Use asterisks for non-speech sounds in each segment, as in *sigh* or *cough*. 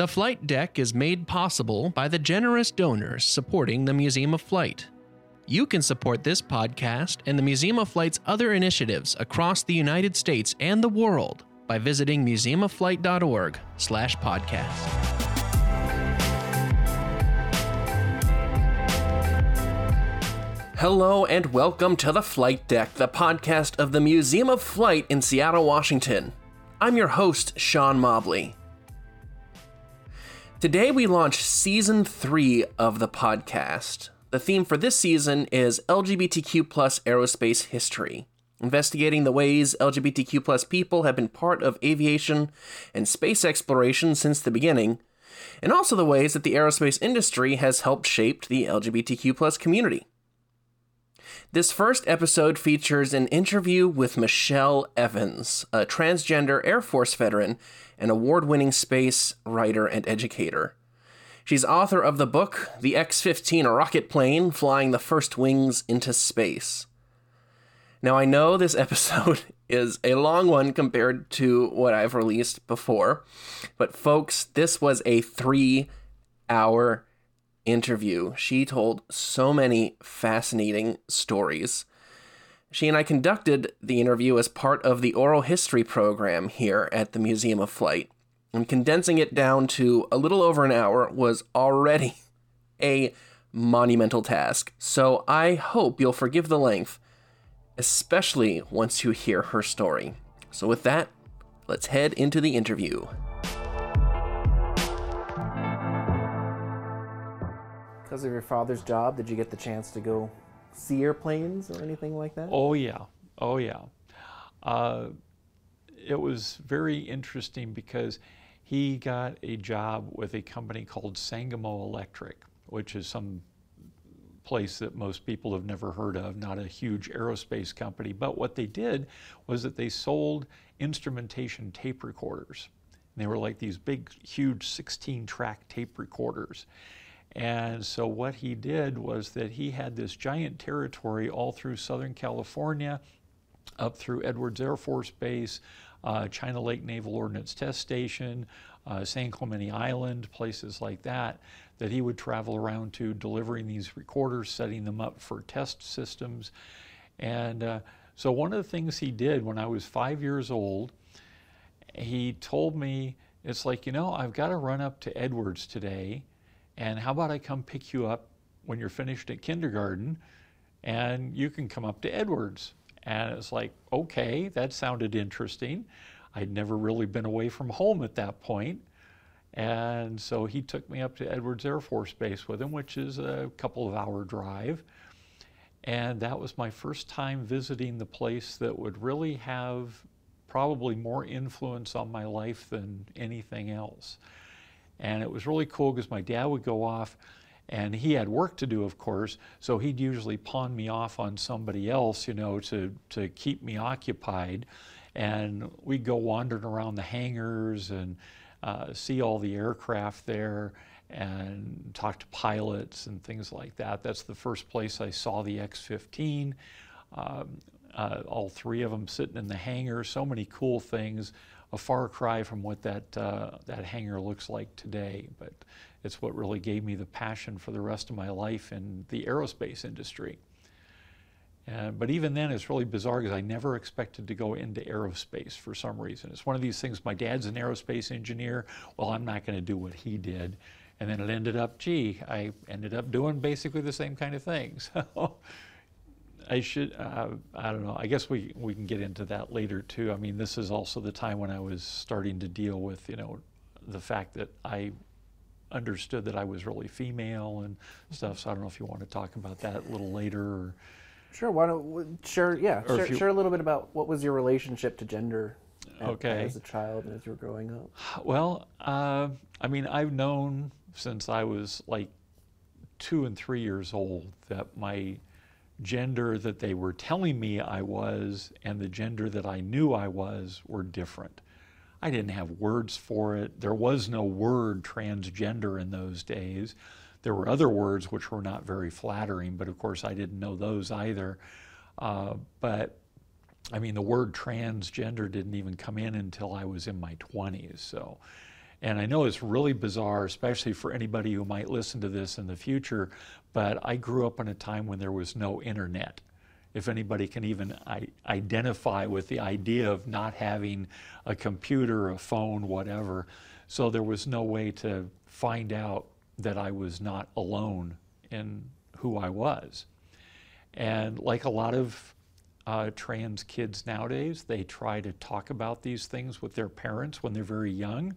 The flight deck is made possible by the generous donors supporting the Museum of Flight. You can support this podcast and the Museum of Flight's other initiatives across the United States and the world by visiting museumofflight.org/podcast. Hello and welcome to The Flight Deck, the podcast of the Museum of Flight in Seattle, Washington. I'm your host, Sean Mobley. Today we launch season three of the podcast. The theme for this season is LGBTQ plus aerospace history, investigating the ways LGBTQ plus people have been part of aviation and space exploration since the beginning, and also the ways that the aerospace industry has helped shape the LGBTQ plus community. This first episode features an interview with Michelle Evans, a transgender Air Force veteran and award winning space writer and educator. She's author of the book, The X 15 Rocket Plane Flying the First Wings into Space. Now, I know this *laughs* episode is a long one compared to what I've released before, but folks, this was a three hour interview. She told so many fascinating stories. She and I conducted the interview as part of the oral history program here at the Museum of Flight. And condensing it down to a little over an hour was already *laughs* a monumental task. So I hope you'll forgive the length, especially once you hear her story. So, with that, let's head into the interview. because of your father's job, did you get the chance to go see airplanes or anything like that? Oh, yeah. Oh, yeah. Uh, it was very interesting because he got a job with a company called Sangamo Electric, which is some place that most people have never heard of, not a huge aerospace company. But what they did was that they sold instrumentation tape recorders. And they were like these big, huge 16 track tape recorders. And so what he did was that he had this giant territory all through Southern California, up through Edwards Air Force Base, uh, China Lake Naval Ordnance Test Station, uh, San Clemente Island, places like that, that he would travel around to delivering these recorders, setting them up for test systems. And uh, so one of the things he did when I was five years old, he told me, it's like, you know, I've got to run up to Edwards today and how about I come pick you up when you're finished at kindergarten and you can come up to Edwards? And it's like, okay, that sounded interesting. I'd never really been away from home at that point. And so he took me up to Edwards Air Force Base with him, which is a couple of hour drive. And that was my first time visiting the place that would really have probably more influence on my life than anything else. And it was really cool because my dad would go off and he had work to do, of course, so he'd usually pawn me off on somebody else, you know, to, to keep me occupied. And we'd go wandering around the hangars and uh, see all the aircraft there and talk to pilots and things like that. That's the first place I saw the X 15. Um, uh, all three of them sitting in the hangar, so many cool things a far cry from what that, uh, that hangar looks like today, but it's what really gave me the passion for the rest of my life in the aerospace industry. Uh, but even then, it's really bizarre because I never expected to go into aerospace for some reason. It's one of these things, my dad's an aerospace engineer. Well, I'm not going to do what he did. And then it ended up, gee, I ended up doing basically the same kind of things. *laughs* So I should, uh, I don't know, I guess we, we can get into that later too. I mean, this is also the time when I was starting to deal with, you know, the fact that I understood that I was really female and stuff. So I don't know if you want to talk about that a little later or. Sure. Why don't share? Yeah, share, you, share, a little bit about what was your relationship to gender okay. as a child and as you were growing up. Well, uh, I mean, I've known since I was like two and three years old that my gender that they were telling me I was and the gender that I knew I was were different. I didn't have words for it. There was no word transgender in those days. There were other words which were not very flattering, but of course I didn't know those either. Uh, but I mean, the word transgender didn't even come in until I was in my 20s. So, And I know it's really bizarre, especially for anybody who might listen to this in the future, but I grew up in a time when there was no internet. If anybody can even identify with the idea of not having a computer, a phone, whatever. So there was no way to find out that I was not alone in who I was. And like a lot of uh, trans kids nowadays, they try to talk about these things with their parents when they're very young.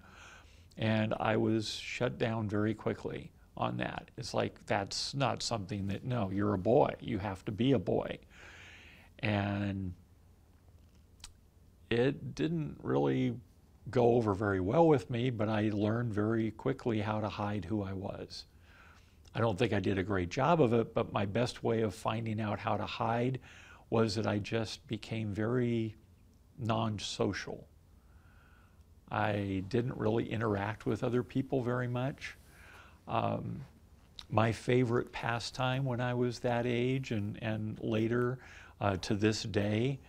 And I was shut down very quickly on that. It's like, that's not something that, no, you're a boy. You have to be a boy. And it didn't really go over very well with me, but I learned very quickly how to hide who I was. I don't think I did a great job of it, but my best way of finding out how to hide was that I just became very non social. I didn't really interact with other people very much. Um, my favorite pastime when I was that age and, and later uh, to this day,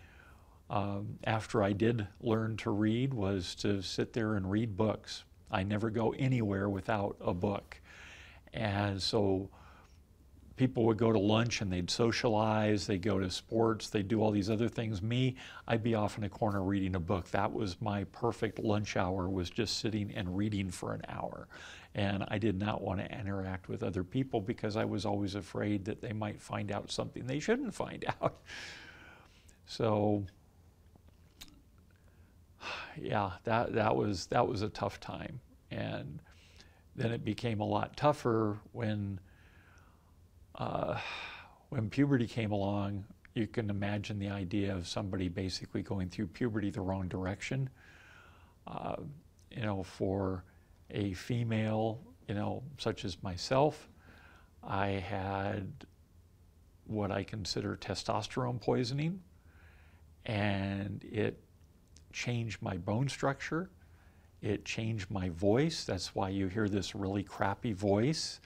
um, after I did learn to read, was to sit there and read books. I never go anywhere without a book. And so people would go to lunch and they'd socialize, they'd go to sports, they'd do all these other things. Me, I'd be off in a corner reading a book. That was my perfect lunch hour was just sitting and reading for an hour. And I did not want to interact with other people because I was always afraid that they might find out something they shouldn't find *laughs* out. So *sighs* yeah, that, that was that was a tough time. And then it became a lot tougher when *sighs* when puberty came along, you can imagine the idea of somebody basically going through puberty the wrong direction. Uh, you know, for a female, you know, such as myself, I had what I consider testosterone poisoning, and it changed my bone structure. It changed my voice. That's why you hear this really crappy voice.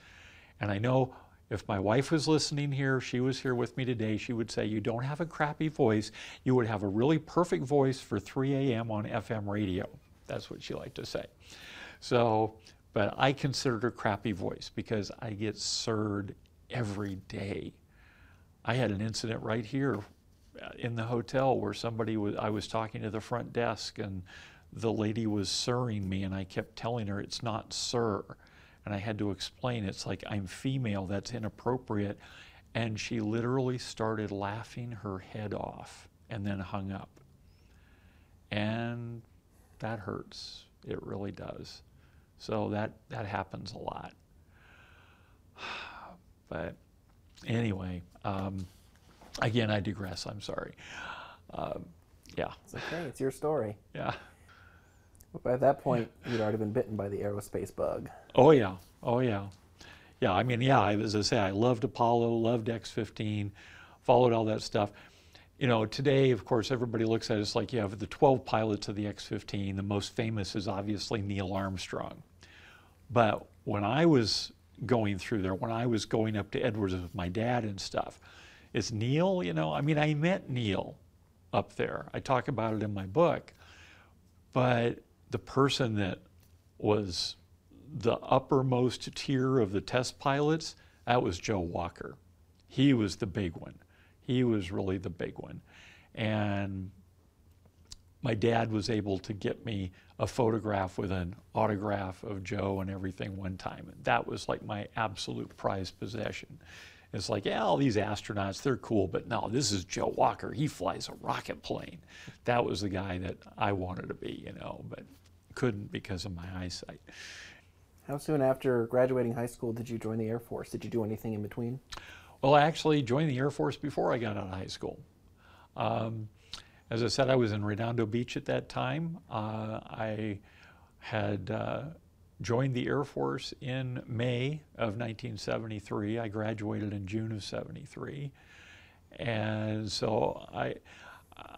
And I know if my wife was listening here, she was here with me today, she would say, You don't have a crappy voice. You would have a really perfect voice for 3 a.m. on FM radio. That's what she liked to say. So, but I considered her crappy voice because I get sirred every day. I had an incident right here uh, in the hotel where somebody was, I was talking to the front desk and the lady was sirring me, and I kept telling her it's not sir and I had to explain it's like I'm female, that's inappropriate. And she literally started laughing her head off and then hung up. And that hurts. It really does. So that, that happens a lot. *sighs* But anyway, um, again, I digress. I'm sorry. Um, yeah. It's okay. It's your story. Yeah. But by that point, you'd already been bitten by the aerospace bug. Oh yeah, oh yeah, yeah. I mean, yeah. As I say, I loved Apollo, loved X-15, followed all that stuff. You know, today, of course, everybody looks at as like you have the 12 pilots of the X-15. The most famous is obviously Neil Armstrong. But when I was going through there, when I was going up to Edwards with my dad and stuff, is Neil, you know, I mean, I met Neil up there. I talk about it in my book. But the person that was the uppermost tier of the test pilots, that was Joe Walker. He was the big one. He was really the big one. And my dad was able to get me a photograph with an autograph of Joe and everything one time. And that was like my absolute prized possession. It's like, yeah, all these astronauts, they're cool, but no, this is Joe Walker. He flies a rocket plane. That was the guy that I wanted to be, you know, but couldn't because of my eyesight. How soon after graduating high school did you join the Air Force? Did you do anything in between? Well, I actually joined the Air Force before I got out of high school. Um, as I said, I was in Redondo Beach at that time. Uh, I had uh, joined the Air Force in May of 1973. I graduated in June of 73. And so I,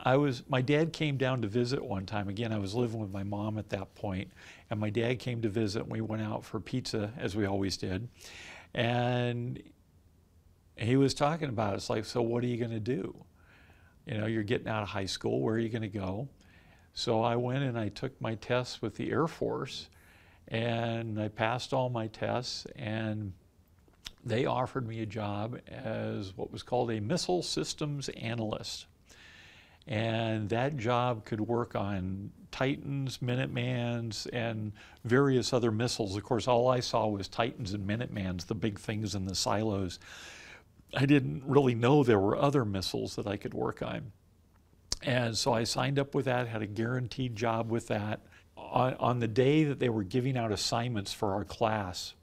I was, my dad came down to visit one time. Again, I was living with my mom at that point, and my dad came to visit, and we went out for pizza, as we always did. And he was talking about it. It's like, so what are you going to do? You know, you're getting out of high school. Where are you going to go? So I went and I took my tests with the Air Force And I passed all my tests, and they offered me a job as what was called a missile systems analyst. And that job could work on Titans, Minutemans, and various other missiles. Of course, all I saw was Titans and Minutemans, the big things in the silos. I didn't really know there were other missiles that I could work on. And so I signed up with that, had a guaranteed job with that. On, on the day that they were giving out assignments for our class,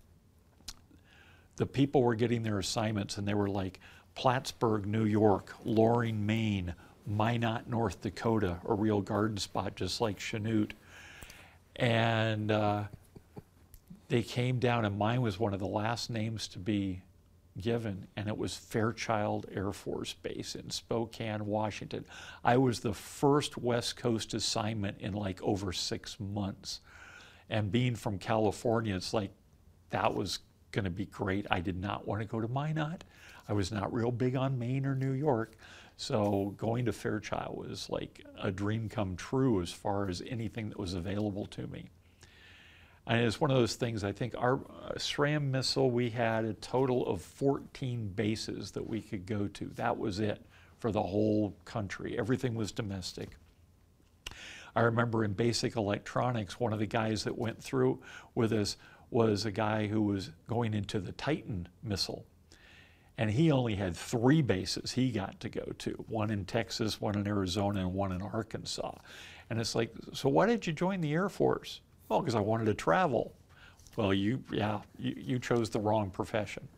the people were getting their assignments and they were like Plattsburgh, New York, Loring, Maine, Minot, North Dakota, a real garden spot just like Chanute. And uh, they came down, and mine was one of the last names to be given, and it was Fairchild Air Force Base in Spokane, Washington. I was the first West Coast assignment in like over six months. And being from California, it's like that was going to be great. I did not want to go to Minot. I was not real big on Maine or New York. So going to Fairchild was like a dream come true as far as anything that was available to me. And it's one of those things, I think our uh, SRAM missile, we had a total of 14 bases that we could go to. That was it for the whole country. Everything was domestic. I remember in basic electronics, one of the guys that went through with us was a guy who was going into the Titan missile. And he only had three bases he got to go to one in Texas, one in Arizona, and one in Arkansas. And it's like, so why did you join the Air Force? Well, because I wanted to travel. Well, you, yeah, you, you chose the wrong profession.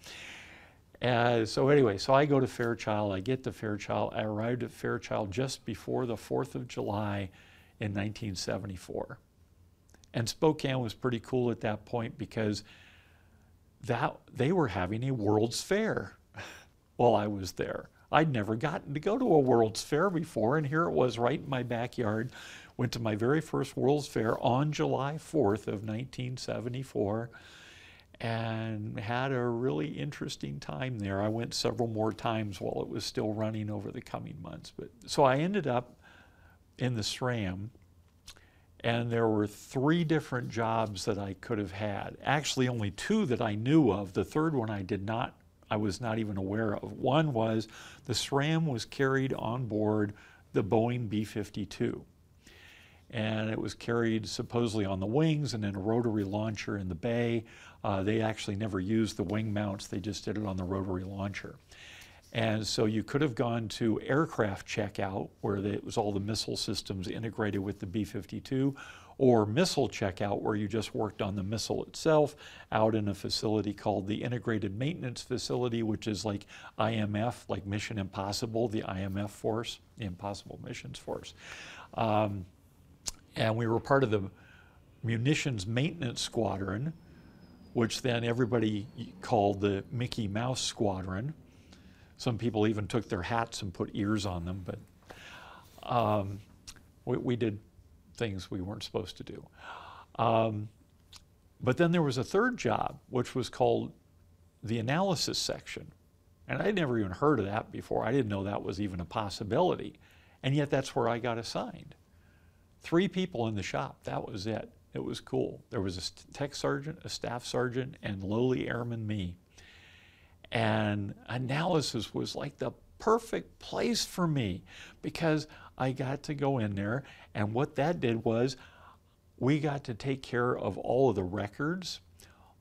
Uh, so anyway, so I go to Fairchild. I get to Fairchild. I arrived at Fairchild just before the 4th of July in 1974. And Spokane was pretty cool at that point because that they were having a World's Fair *laughs* while I was there. I'd never gotten to go to a World's Fair before, and here it was right in my backyard. Went to my very first World's Fair on July 4th of 1974 and had a really interesting time there. I went several more times while it was still running over the coming months. But so I ended up in the SRAM and there were three different jobs that I could have had. Actually, only two that I knew of. The third one I did not, I was not even aware of. One was the SRAM was carried on board the Boeing B 52. And it was carried supposedly on the wings and in a rotary launcher in the bay. Uh, they actually never used the wing mounts, they just did it on the rotary launcher. And so you could have gone to aircraft checkout, where it was all the missile systems integrated with the B 52, or missile checkout, where you just worked on the missile itself out in a facility called the Integrated Maintenance Facility, which is like IMF, like Mission Impossible, the IMF force, the Impossible Missions Force. Um, and we were part of the Munitions Maintenance Squadron, which then everybody called the Mickey Mouse Squadron. Some people even took their hats and put ears on them, but um, we, we, did things we weren't supposed to do. Um, but then there was a third job, which was called the analysis section. And I'd never even heard of that before. I didn't know that was even a possibility. And yet that's where I got assigned. Three people in the shop, that was it. It was cool. There was a tech sergeant, a staff sergeant, and lowly airman me. And analysis was like the perfect place for me because I got to go in there. And what that did was we got to take care of all of the records,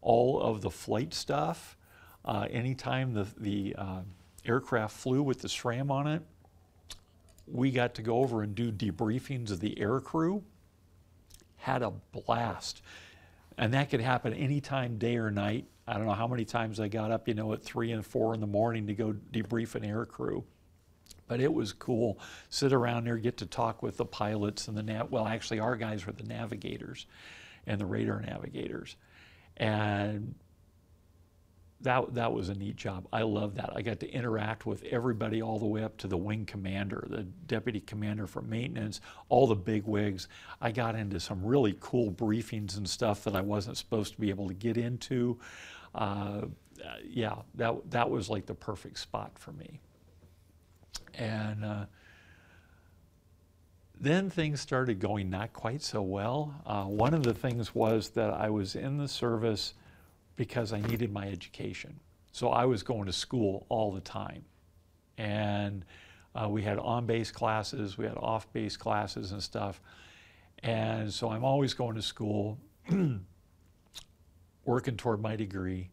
all of the flight stuff. Uh, anytime the, the uh, aircraft flew with the SRAM on it, we got to go over and do debriefings of the air crew. Had a blast. And that could happen anytime, day or night. I don't know how many times I got up, you know, at three and four in the morning to go debrief an air crew. But it was cool. Sit around there, get to talk with the pilots and the nav. Well, actually, our guys were the navigators and the radar navigators, and that that was a neat job. I love that. I got to interact with everybody all the way up to the wing commander, the deputy commander for maintenance, all the big wigs. I got into some really cool briefings and stuff that I wasn't supposed to be able to get into uh, yeah, that, that was like the perfect spot for me. And uh, then things started going not quite so well. Uh, one of the things was that I was in the service because I needed my education. So I was going to school all the time. And uh, we had on base classes, we had off base classes and stuff. And so I'm always going to school, *clears throat* working toward my degree,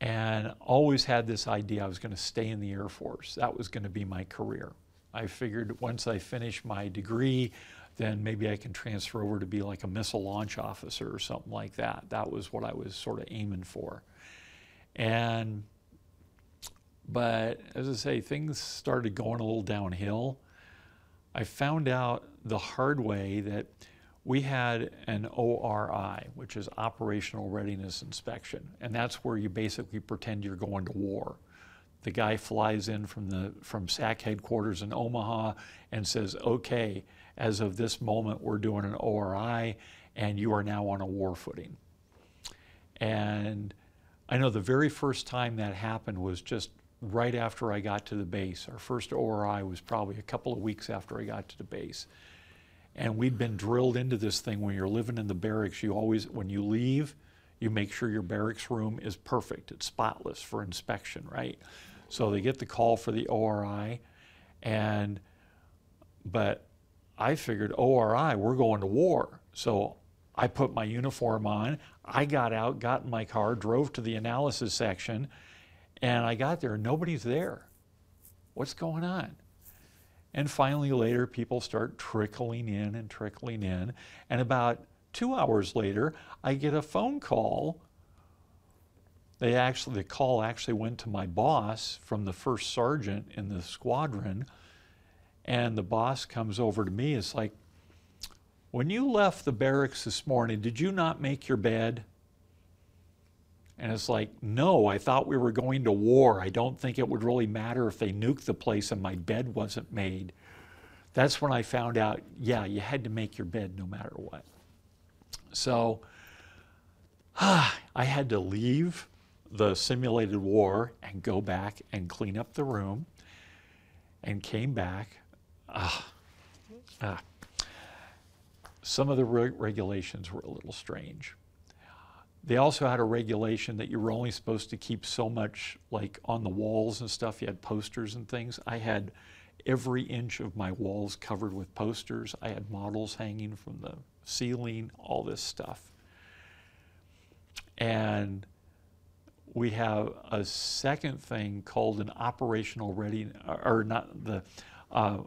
and always had this idea I was going to stay in the Air Force. That was going to be my career. I figured once I finished my degree, then maybe I can transfer over to be like a missile launch officer or something like that. That was what I was sort of aiming for. And, but as I say, things started going a little downhill. I found out the hard way that we had an ORI, which is Operational Readiness Inspection, and that's where you basically pretend you're going to war. The guy flies in from the from SAC headquarters in Omaha and says, "Okay, as of this moment, we're doing an ORI, and you are now on a war footing." And I know the very first time that happened was just right after I got to the base. Our first ORI was probably a couple of weeks after I got to the base. And we'd been drilled into this thing when you're living in the barracks, you always, when you leave, you make sure your barracks room is perfect, it's spotless for inspection, right? So they get the call for the ORI, and, but I figured ORI, we're going to war. So I put my uniform on, I got out, got in my car, drove to the analysis section, and I got there, and nobody's there. What's going on? And finally, later, people start trickling in and trickling in. And about two hours later, I get a phone call. They actually, the call actually went to my boss from the first sergeant in the squadron. And the boss comes over to me. It's like, when you left the barracks this morning, did you not make your bed? And it's like, no, I thought we were going to war. I don't think it would really matter if they nuked the place and my bed wasn't made. That's when I found out, yeah, you had to make your bed no matter what. So ah, *sighs* I had to leave the simulated war and go back and clean up the room and came back. Ah, ah. Some of the re- regulations were a little strange. They also had a regulation that you were only supposed to keep so much, like on the walls and stuff. You had posters and things. I had every inch of my walls covered with posters. I had models hanging from the ceiling, all this stuff. And we have a second thing called an operational ready, or not the uh,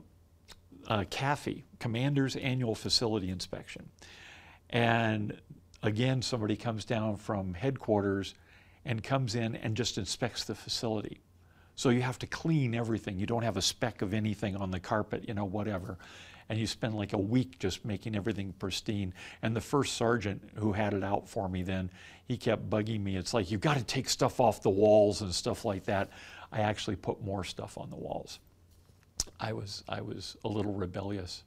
uh, CAFI, Commander's Annual Facility Inspection. And again, somebody comes down from headquarters and comes in and just inspects the facility. So you have to clean everything. You don't have a speck of anything on the carpet, you know, whatever. And you spend like a week just making everything pristine. And the first sergeant who had it out for me then, he kept bugging me. It's like, you've got to take stuff off the walls and stuff like that. I actually put more stuff on the walls. I was, I was a little rebellious.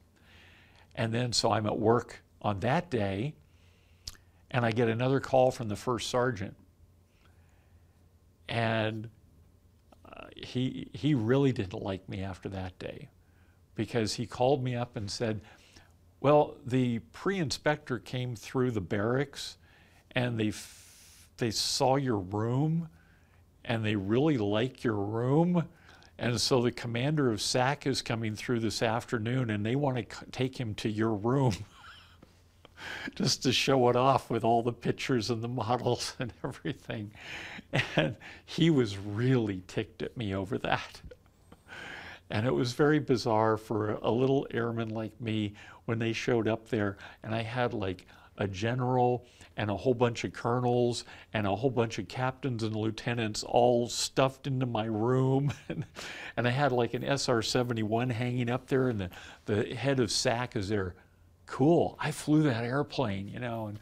And then, so I'm at work on that day, and I get another call from the first sergeant. And uh, he, he really didn't like me after that day because he called me up and said, Well, the pre inspector came through the barracks and they, f- they saw your room and they really like your room. And so the commander of SAC is coming through this afternoon and they want to take him to your room. *laughs* just to show it off with all the pictures and the models *laughs* and everything. And he was really ticked at me over that. And it was very bizarre for a little airman like me when they showed up there, and I had like a general and a whole bunch of colonels and a whole bunch of captains and lieutenants all stuffed into my room. *laughs* and, and I had like an SR 71 hanging up there, and the, the head of SAC is there cool. I flew that airplane, you know, and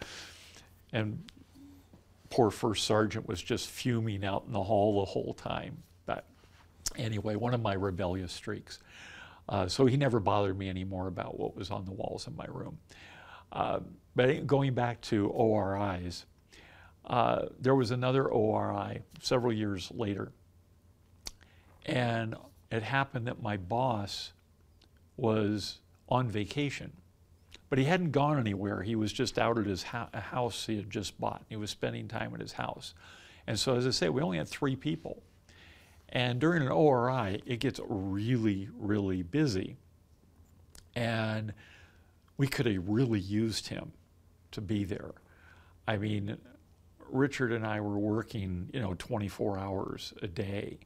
and poor first sergeant was just fuming out in the hall the whole time. But anyway, one of my rebellious streaks. Uh, so he never bothered me anymore about what was on the walls in my room. Uh, but going back to ORIs, uh, there was another ORI several years later. And it happened that my boss was on vacation. But he hadn't gone anywhere. He was just out at his ho- house he had just bought. He was spending time at his house. And so, as I say, we only had three people. And during an ORI, it gets really, really busy. And we could have really used him to be there. I mean, Richard and I were working, you know, 24 hours a day.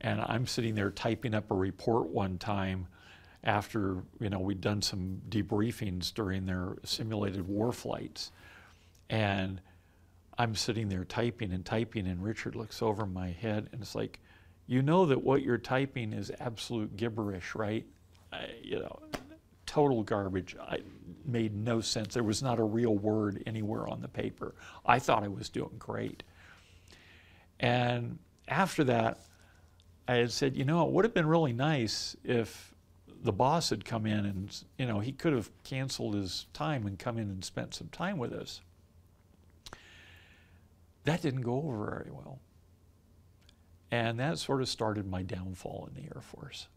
And I'm sitting there typing up a report one time after, you know, we'd done some debriefings during their simulated war flights. And I'm sitting there typing and typing, and Richard looks over my head and it's like, you know that what you're typing is absolute gibberish, right? I, you know, total garbage. I made no sense. There was not a real word anywhere on the paper. I thought I was doing great. And after that, I had said, you know, it would have been really nice if the boss had come in and, you know, he could have canceled his time and come in and spent some time with us. That didn't go over very well. And that sort of started my downfall in the Air Force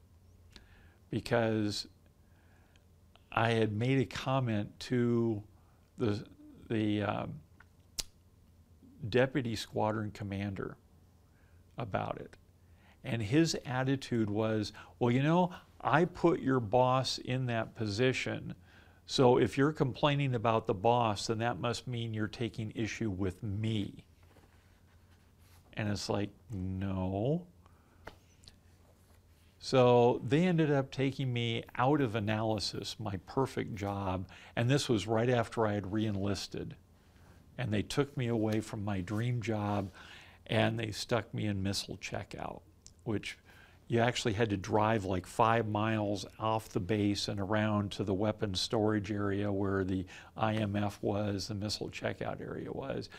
because I had made a comment to the, the um, deputy squadron commander about it. And his attitude was, well, you know, I put your boss in that position. So if you're complaining about the boss, then that must mean you're taking issue with me. And it's like, no. So they ended up taking me out of analysis, my perfect job. And this was right after I had reenlisted. And they took me away from my dream job and they stuck me in missile checkout, which you actually had to drive like five miles off the base and around to the weapons storage area where the IMF was, the missile checkout area was.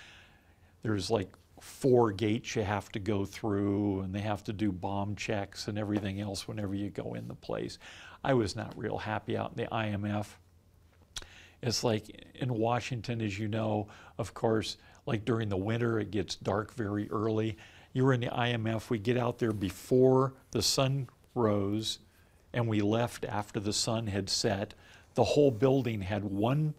There's like four gates you have to go through, and they have to do bomb checks and everything else whenever you go in the place. I was not real happy out in the IMF. It's like in Washington, as you know, of course, like during the winter, it gets dark very early. You were in the IMF, we get out there before the sun rose, and we left after the sun had set. The whole building had one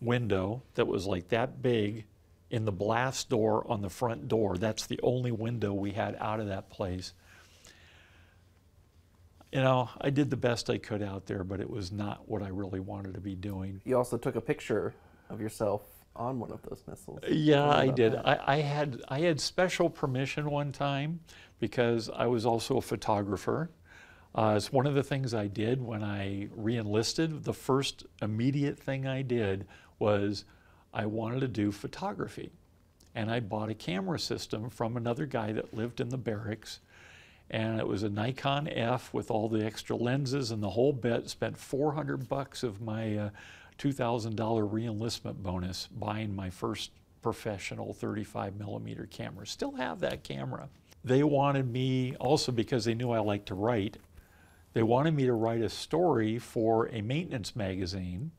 window that was like that big in the blast door on the front door. That's the only window we had out of that place. You know, I did the best I could out there, but it was not what I really wanted to be doing. You also took a picture of yourself on one of those missiles. Yeah, I did. I, I, had I had special permission one time because I was also a photographer. Uh, it's one of the things I did when I reenlisted. The first immediate thing I did was I wanted to do photography. And I bought a camera system from another guy that lived in the barracks. And it was a Nikon F with all the extra lenses and the whole bit. Spent 400 bucks of my uh, $2,000 reenlistment bonus buying my first professional 35 millimeter camera. Still have that camera. They wanted me also because they knew I liked to write. They wanted me to write a story for a maintenance magazine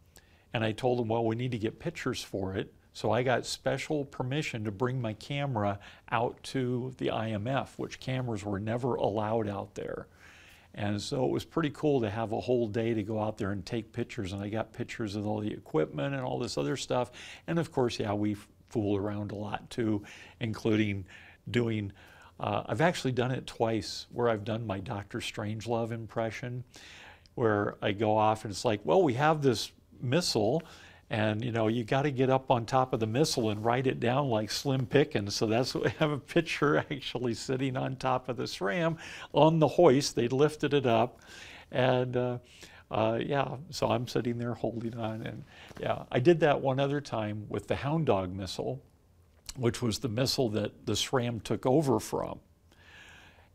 and I told them, well, we need to get pictures for it. So I got special permission to bring my camera out to the IMF, which cameras were never allowed out there. And so it was pretty cool to have a whole day to go out there and take pictures. And I got pictures of all the equipment and all this other stuff. And of course, yeah, we fool around a lot too, including doing. Uh, I've actually done it twice where I've done my Doctor Strangelove impression, where I go off and it's like, well, we have this missile and you know you got to get up on top of the missile and write it down like slim pickens. So that's what *laughs* we have a picture actually sitting on top of the SRAM on the hoist. They lifted it up and uh, uh, yeah so i'm sitting there holding on and yeah i did that one other time with the hound dog missile which was the missile that the SRAM took over from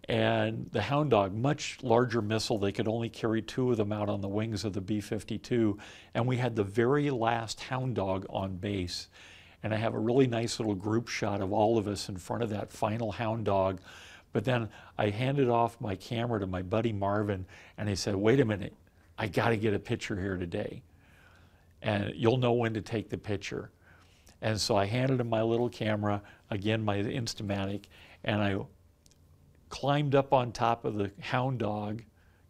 and the Hound Dog, much larger missile, they could only carry two of them out on the wings of the B 52. And we had the very last Hound Dog on base. And I have a really nice little group shot of all of us in front of that final Hound Dog. But then I handed off my camera to my buddy Marvin, and he said, Wait a minute, I got to get a picture here today. And you'll know when to take the picture. And so I handed him my little camera, again, my Instamatic, and I climbed up on top of the hound dog,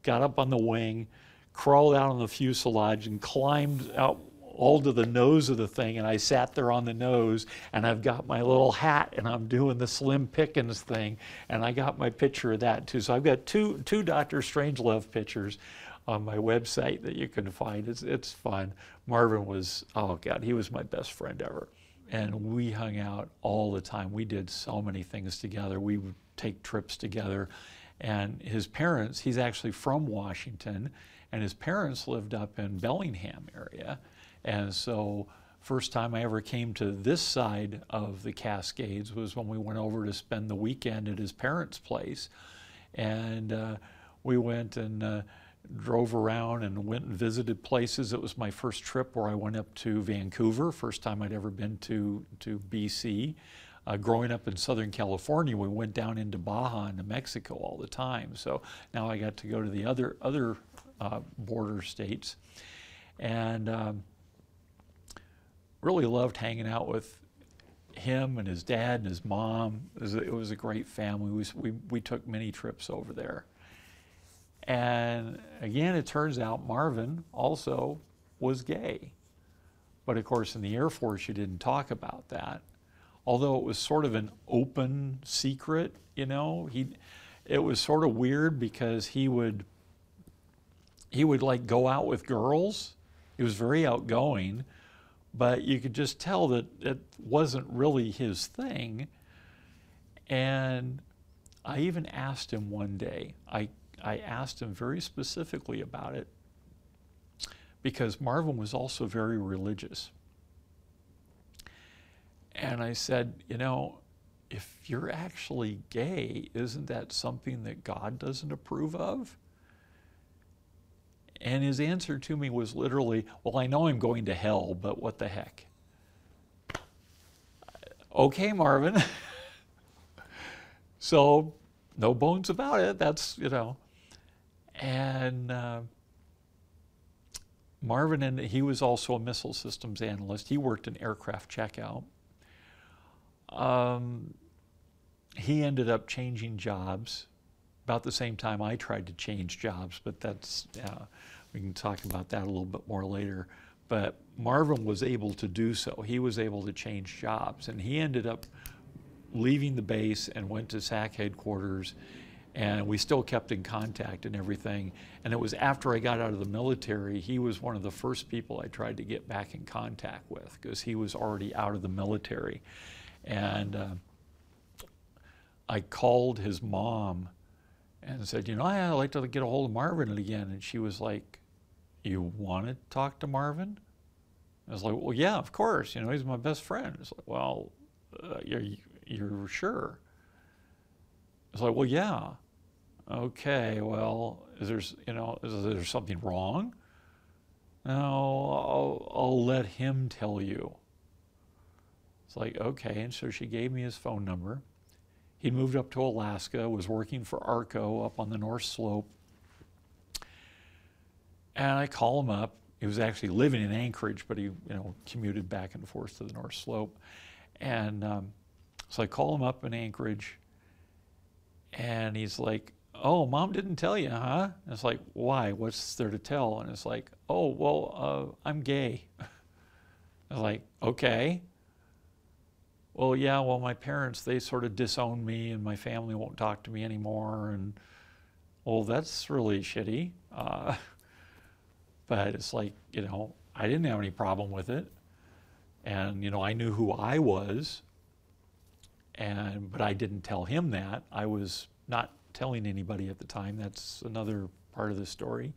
got up on the wing, crawled out on the fuselage and climbed out all to the nose of the thing, and I sat there on the nose, and I've got my little hat, and I'm doing the Slim Pickens thing, and I got my picture of that too. So I've got two two Doctor Strangelove pictures on my website that you can find. It's it's fun. Marvin was oh god, he was my best friend ever, and we hung out all the time. We did so many things together. We would take trips together, and his parents. He's actually from Washington, and his parents lived up in Bellingham area and so, first time I ever came to this side of the Cascades was when we went over to spend the weekend at his parents' place. And uh, we went and uh, drove around and went and visited places. It was my first trip where I went up to Vancouver, first time I'd ever been to, to BC. Uh, growing up in Southern California, we went down into Baja into Mexico all the time. So now I got to go to the other other uh, border states, and um, really loved hanging out with him and his dad and his mom. It was it was a great family. We, we, we took many trips over there. And again, it turns out Marvin also was gay. But of course, in the Air Force, you didn't talk about that. Although it was sort of an open secret, you know, he, it was sort of weird because he would, he would like go out with girls. He was very outgoing but you could just tell that it wasn't really his thing. And I even asked him one day, I, I asked him very specifically about it because Marvin was also very religious. And I said, you know, if you're actually gay, isn't that something that God doesn't approve of? And his answer to me was literally, Well, I know I'm going to hell, but what the heck? Okay, Marvin. *laughs* so, no bones about it. That's, you know. And uh, Marvin, and he was also a missile systems analyst. He worked in aircraft checkout. Um, he ended up changing jobs about the same time I tried to change jobs, but that's, uh, we can talk about that a little bit more later. But Marvin was able to do so. He was able to change jobs, and he ended up leaving the base and went to SAC headquarters, and we still kept in contact and everything. And it was after I got out of the military, he was one of the first people I tried to get back in contact with because he was already out of the military. And uh, I called his mom and said, you know, I'd like to get a hold of Marvin again. And she was like, you want to talk to Marvin? I was like, well, yeah, of course. You know, he's my best friend. It's like, well, uh, you're, you're sure? Like, well, yeah. Okay, well, is there, you know, is there something wrong? No, I'll, I'll let him tell you. It's like, okay. And so she gave me his phone number. He moved up to Alaska, was working for ARCO up on the North Slope. And I call him up. He was actually living in Anchorage, but he you know commuted back and forth to the North Slope. And um, so I call him up in Anchorage, and he's like, "Oh, mom didn't tell you, huh?" And it's like, "Why? What's there to tell?" And it's like, "Oh, well, uh, I'm gay." *laughs* I was like, "Okay." well, yeah, well, my parents, they sort of disown me and my family won't talk to me anymore. And, well, that's really shitty. Uh, *laughs* but it's like, you know, I didn't have any problem with it. And, you know, I knew who I was. And, but I didn't tell him that. I was not telling anybody at the time. That's another part of the story.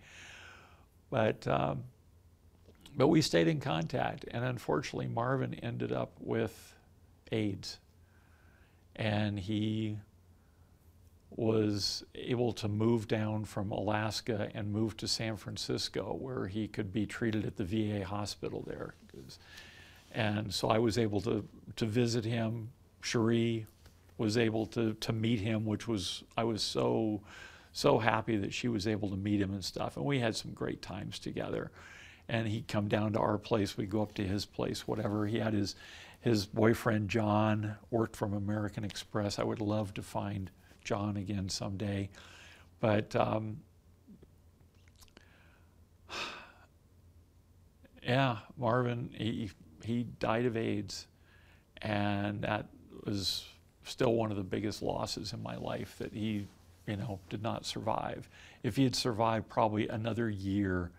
But, um, but we stayed in contact. And unfortunately, Marvin ended up with AIDS. And he was able to move down from Alaska and move to San Francisco where he could be treated at the VA hospital there. And so I was able to, to visit him. Cherie was able to, to meet him, which was, I was so, so happy that she was able to meet him and stuff. And we had some great times together. And he'd come down to our place, we'd go up to his place, whatever. He had his, his boyfriend John worked from American Express. I would love to find John again someday. But um, *sighs* Yeah, Marvin, he, he died of AIDS. And that was still one of the biggest losses in my life that he, you know, did not survive. If he had survived probably another year,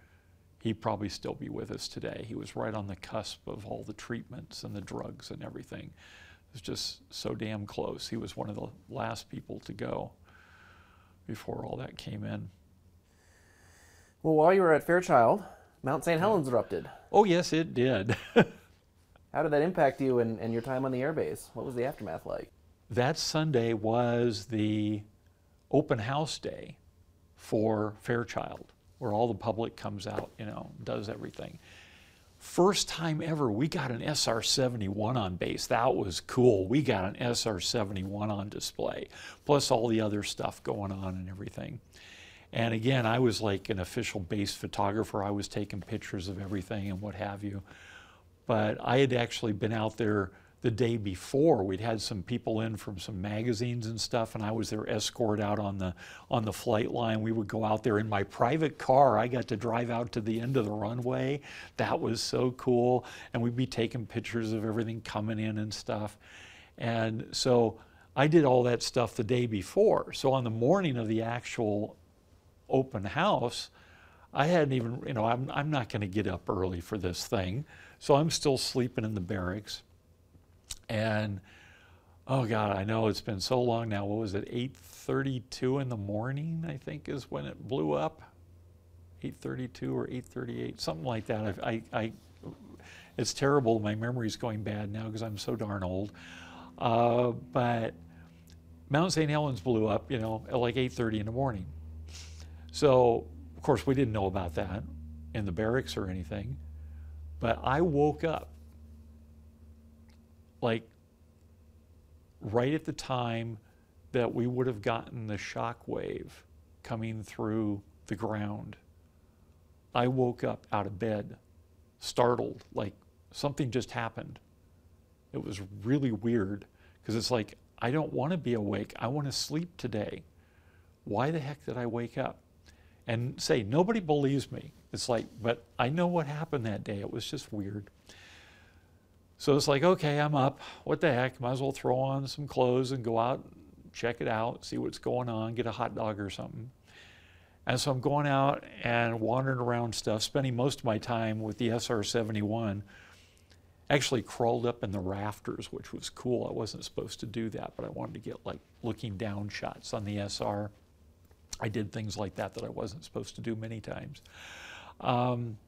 he'd probably still be with us today. He was right on the cusp of all the treatments and the drugs and everything. It was just so damn close. He was one of the last people to go before all that came in. Well, while you were at Fairchild, Mount St. Helens erupted. Oh, yes, it did. *laughs* How did that impact you and, and your time on the airbase? What was the aftermath like? That Sunday was the open house day for Fairchild, where all the public comes out, you know, does everything. First time ever, we got an SR 71 on base. That was cool. We got an SR 71 on display, plus all the other stuff going on and everything. And again, I was like an official base photographer. I was taking pictures of everything and what have you. But I had actually been out there the day before. We'd had some people in from some magazines and stuff, and I was their escort out on the on the flight line. We would go out there in my private car. I got to drive out to the end of the runway. That was so cool. And we'd be taking pictures of everything coming in and stuff. And so I did all that stuff the day before. So on the morning of the actual open house, I hadn't even, you know, I'm, I'm not going to get up early for this thing. So I'm still sleeping in the barracks. And oh God, I know it's been so long now. What was it? 8:32 in the morning, I think, is when it blew up. 8:32 or 8:38, something like that. I, I, I, it's terrible. My memory's going bad now because I'm so darn old. Uh, but Mount St. Helens blew up, you know, at like 8:30 in the morning. So, of course, we didn't know about that in the barracks or anything. But I woke up like right at the time that we would have gotten the shock wave coming through the ground. I woke up out of bed, startled, like something just happened. It was really weird because it's like, I don't want to be awake. I want to sleep today. Why the heck did I wake up? And say, nobody believes me. It's like, but I know what happened that day. It was just weird. So it's like, okay, I'm up. What the heck? Might as well throw on some clothes and go out, check it out, see what's going on, get a hot dog or something. And so I'm going out and wandering around stuff, spending most of my time with the SR 71. Actually, crawled up in the rafters, which was cool. I wasn't supposed to do that, but I wanted to get like looking down shots on the SR. I did things like that that I wasn't supposed to do many times. Um,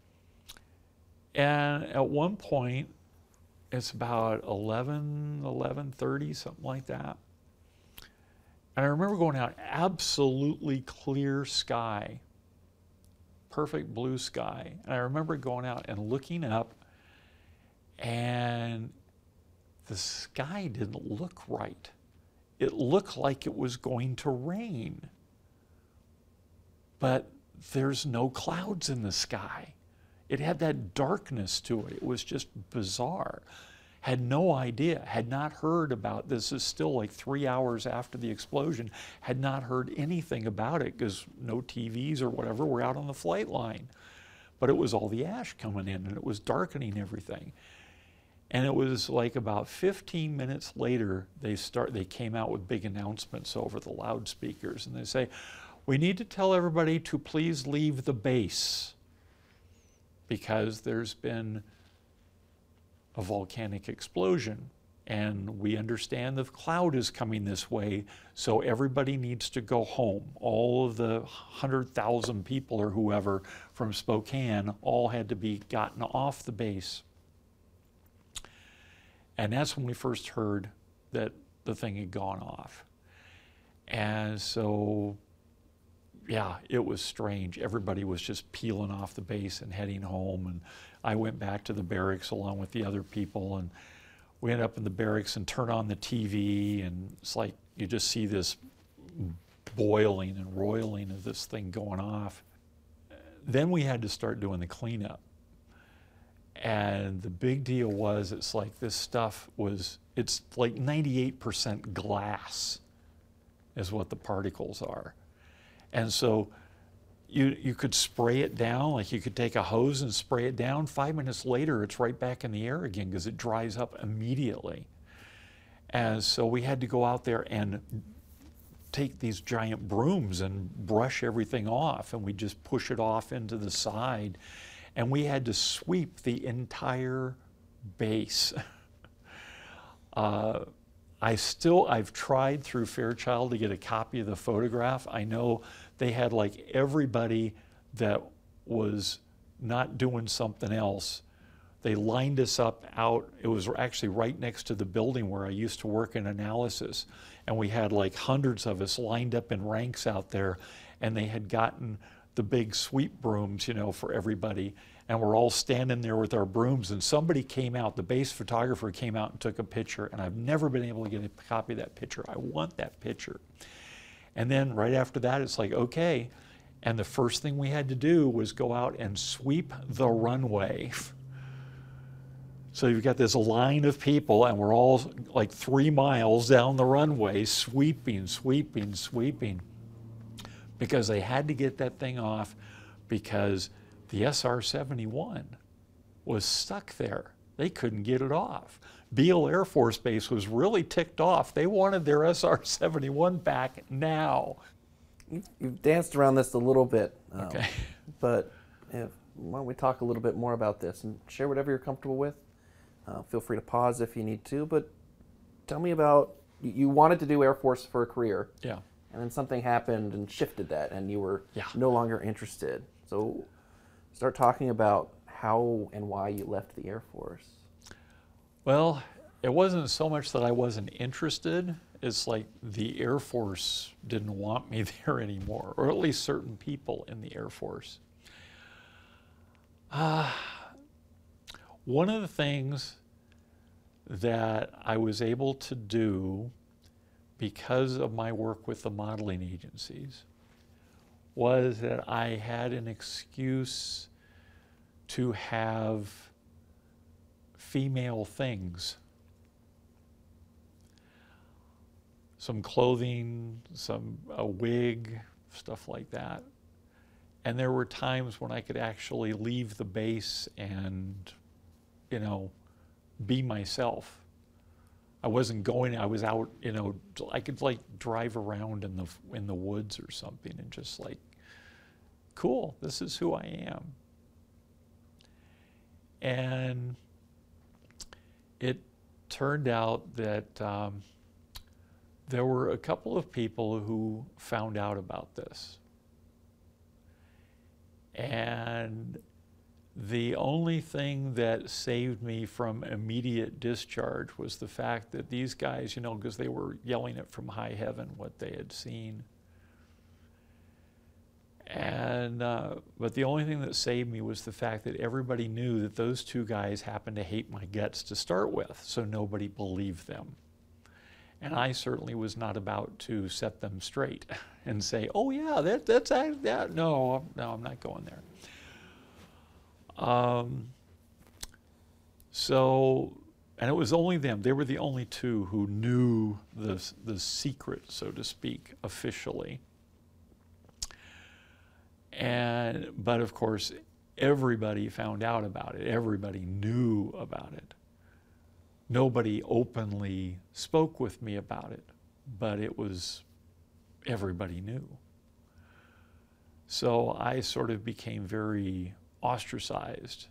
and at one point, it's about 11, 11.30, something like that. And I remember going out, absolutely clear sky, perfect blue sky. And I remember going out and looking up, and the sky didn't look right. It looked like it was going to rain, but there's no clouds in the sky. It had that darkness to it. It was just bizarre. Had no idea, had not heard about this is still like three hours after the explosion, had not heard anything about it because no TVs or whatever were out on the flight line. But it was all the ash coming in and it was darkening everything. And it was like about 15 minutes later, they start they came out with big announcements over the loudspeakers and they say, We need to tell everybody to please leave the base because there's been a volcanic explosion. And we understand the cloud is coming this way, so everybody needs to go home. All of the 100,000 people or whoever from Spokane all had to be gotten off the base. And that's when we first heard that the thing had gone off. And so yeah, it was strange. Everybody was just peeling off the base and heading home. And I went back to the barracks along with the other people. And we ended up in the barracks and turn on the TV. And it's like you just see this boiling and roiling of this thing going off. Then we had to start doing the cleanup. And the big deal was it's like this stuff was, it's like 98% glass, is what the particles are. And so you, you could spray it down, like you could take a hose and spray it down. Five minutes later, it's right back in the air again because it dries up immediately. And so we had to go out there and take these giant brooms and brush everything off, and we just push it off into the side. And we had to sweep the entire base. *laughs* uh, I still, I've tried through Fairchild to get a copy of the photograph. I know they had like everybody that was not doing something else. They lined us up out. It was actually right next to the building where I used to work in analysis. And we had like hundreds of us lined up in ranks out there. And they had gotten the big sweep brooms, you know, for everybody. And we're all standing there with our brooms. And somebody came out, the base photographer came out and took a picture. And I've never been able to get a copy of that picture. I want that picture. And then right after that, it's like, okay. And the first thing we had to do was go out and sweep the runway. So you've got this line of people, and we're all like three miles down the runway, sweeping, sweeping, sweeping, because they had to get that thing off because the SR 71 was stuck there. They couldn't get it off. Beale Air Force Base was really ticked off. They wanted their SR 71 back now. You've danced around this a little bit. Um, okay. *laughs* But if, why don't we talk a little bit more about this and share whatever you're comfortable with? Uh, feel free to pause if you need to, but tell me about you wanted to do Air Force for a career. Yeah. And then something happened and shifted that, and you were yeah. no longer interested. So start talking about how and why you left the Air Force. Well, it wasn't so much that I wasn't interested. It's like the Air Force didn't want me *laughs* there anymore, or at least certain people in the Air Force. Uh, one of the things that I was able to do because of my work with the modeling agencies was that I had an excuse to have female things. Some clothing, some a wig, stuff like that. And there were times when I could actually leave the base and you know, be myself. I wasn't going. I was out. You know, I could like drive around in the in the woods or something and just like, cool. This is who I am. And it turned out that um, there were a couple of people who found out about this. And the only thing that saved me from immediate discharge was the fact that these guys, you know, because they were yelling it from high heaven what they had seen. And, uh, but the only thing that saved me was the fact that everybody knew that those two guys happened to hate my guts to start with, so nobody believed them. And I certainly was not about to set them straight *laughs* and say, oh, yeah, that, that's that. No, no, I'm not going there. Um, so, and it was only them. They were the only two who knew the, the secret, so to speak, officially. And, but of course, everybody found out about it. Everybody knew about it. Nobody openly spoke with me about it, but it was, everybody knew. So I sort of became very ostracized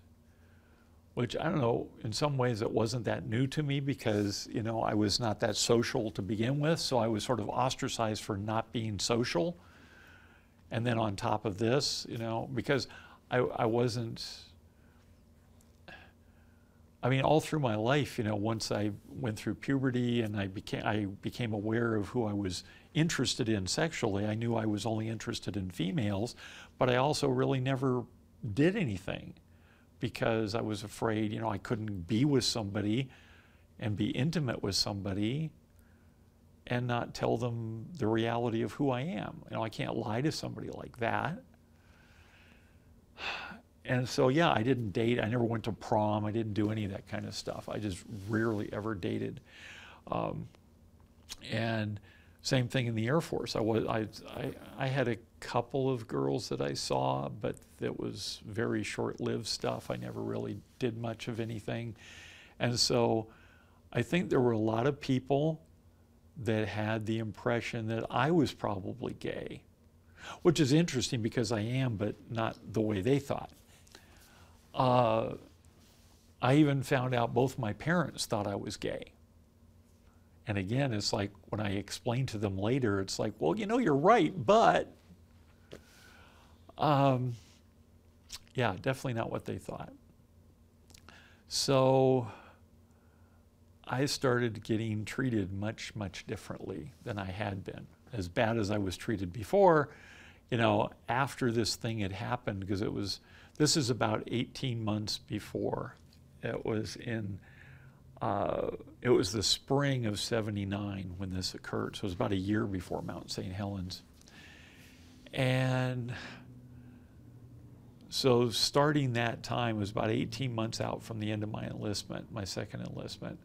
which I don't know, in some ways it wasn't that new to me because, you know, I was not that social to begin with. So I was sort of ostracized for not being social. And then on top of this, you know, because I, I wasn't, I mean, all through my life, you know, once I went through puberty and I became, I became aware of who I was interested in sexually, I knew I was only interested in females, but I also really never did anything because I was afraid, you know, I couldn't be with somebody and be intimate with somebody and not tell them the reality of who I am. You know, I can't lie to somebody like that. And so, yeah, I didn't date. I never went to prom. I didn't do any of that kind of stuff. I just rarely ever dated. Um, and Same thing in the Air Force. I was I, I I had a couple of girls that I saw, but that was very short-lived stuff. I never really did much of anything, and so I think there were a lot of people that had the impression that I was probably gay, which is interesting because I am, but not the way they thought. Uh, I even found out both my parents thought I was gay. And again, it's like when I explain to them later, it's like, well, you know, you're right, but um, yeah, definitely not what they thought. So I started getting treated much, much differently than I had been. As bad as I was treated before, you know, after this thing had happened, because it was, this is about 18 months before. It was in uh, it was the spring of 79 when this occurred. So it was about a year before Mount St. Helens. And so starting that time was about 18 months out from the end of my enlistment, my second enlistment.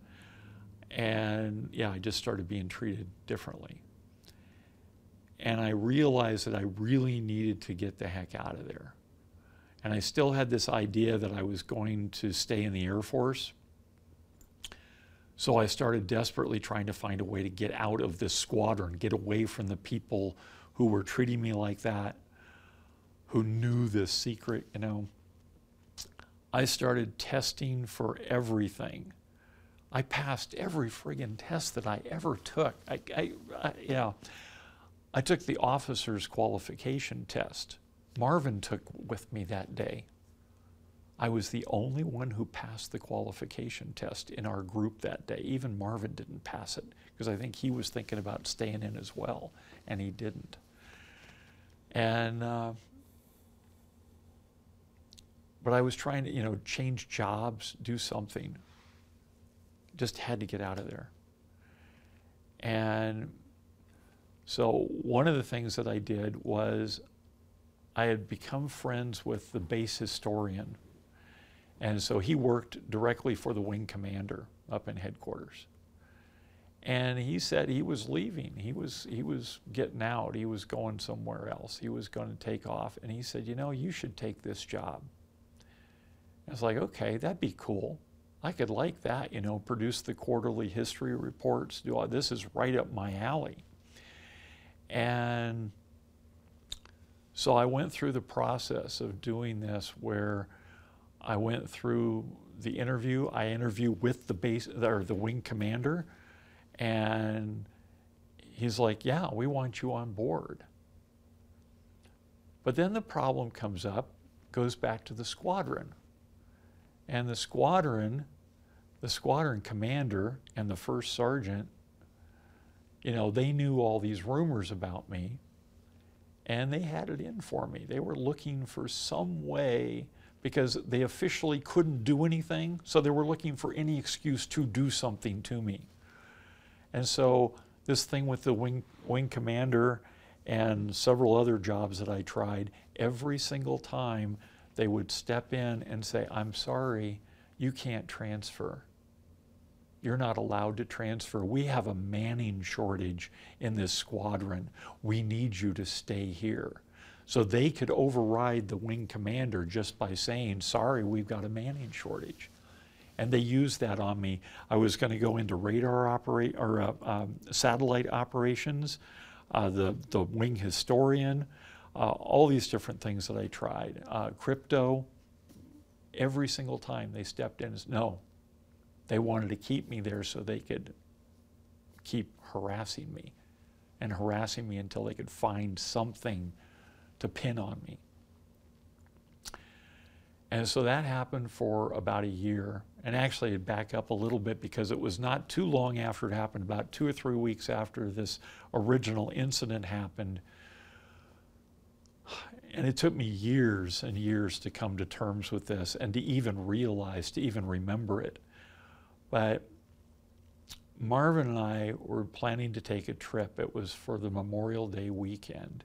And yeah, I just started being treated differently. And I realized that I really needed to get the heck out of there. And I still had this idea that I was going to stay in the Air Force so I started desperately trying to find a way to get out of this squadron, get away from the people who were treating me like that, who knew this secret, you know. I started testing for everything. I passed every friggin' test that I ever took. I, I, I, yeah. I took the officer's qualification test. Marvin took with me that day. I was the only one who passed the qualification test in our group that day. Even Marvin didn't pass it because I think he was thinking about staying in as well, and he didn't. And uh, but I was trying to, you know, change jobs, do something. Just had to get out of there. And so one of the things that I did was I had become friends with the base historian and so he worked directly for the wing commander up in headquarters. And he said he was leaving. He was he was getting out. He was going somewhere else. He was going to take off. And he said, "You know, you should take this job." I was like, "Okay, that'd be cool. I could like that. You know, produce the quarterly history reports. Do all this is right up my alley." And so I went through the process of doing this where I went through the interview. I interview with the base or the wing commander, and he's like, "Yeah, we want you on board." But then the problem comes up, goes back to the squadron, and the squadron, the squadron commander and the first sergeant, you know, they knew all these rumors about me, and they had it in for me. They were looking for some way because they officially couldn't do anything, so they were looking for any excuse to do something to me. And so this thing with the wing, wing commander and several other jobs that I tried, every single time they would step in and say, I'm sorry, you can't transfer. You're not allowed to transfer. We have a manning shortage in this squadron. We need you to stay here. So they could override the wing commander just by saying, sorry, we've got a manning shortage. And they used that on me. I was going to go into radar operate or uh, um, satellite operations, uh, the, the wing historian, uh, all these different things that I tried. Uh, crypto, every single time they stepped in, is no, they wanted to keep me there so they could keep harassing me and harassing me until they could find something to pin on me. And so that happened for about a year. And actually, it back up a little bit because it was not too long after it happened, about two or three weeks after this original incident happened. And it took me years and years to come to terms with this and to even realize, to even remember it. But Marvin and I were planning to take a trip. It was for the Memorial Day weekend.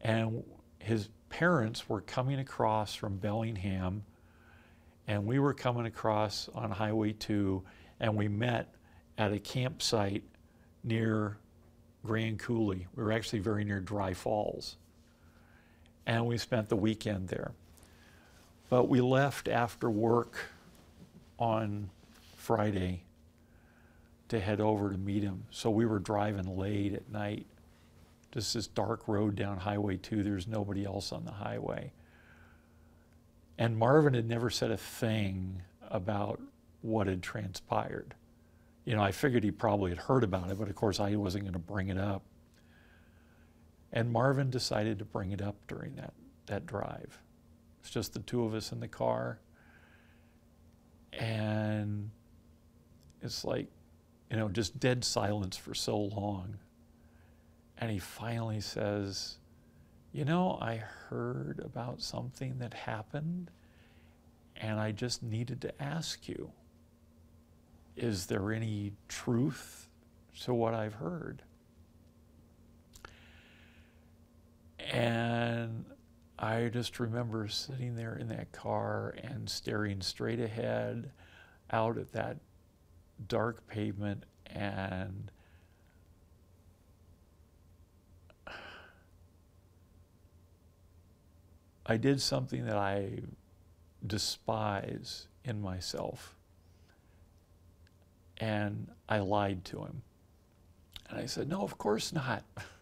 And his parents were coming across from Bellingham, and we were coming across on Highway 2, and we met at a campsite near Grand Coulee. We were actually very near Dry Falls. And we spent the weekend there. But we left after work on Friday to head over to meet him. So we were driving late at night. Just this dark road down Highway 2. There's nobody else on the highway. And Marvin had never said a thing about what had transpired. You know, I figured he probably had heard about it, but of course I wasn't going to bring it up. And Marvin decided to bring it up during that, that drive. It's just the two of us in the car. And it's like, you know, just dead silence for so long. And he finally says, You know, I heard about something that happened, and I just needed to ask you Is there any truth to what I've heard? And I just remember sitting there in that car and staring straight ahead out at that dark pavement and I did something that I despise in myself. And I lied to him. And I said, No, of course not. *laughs*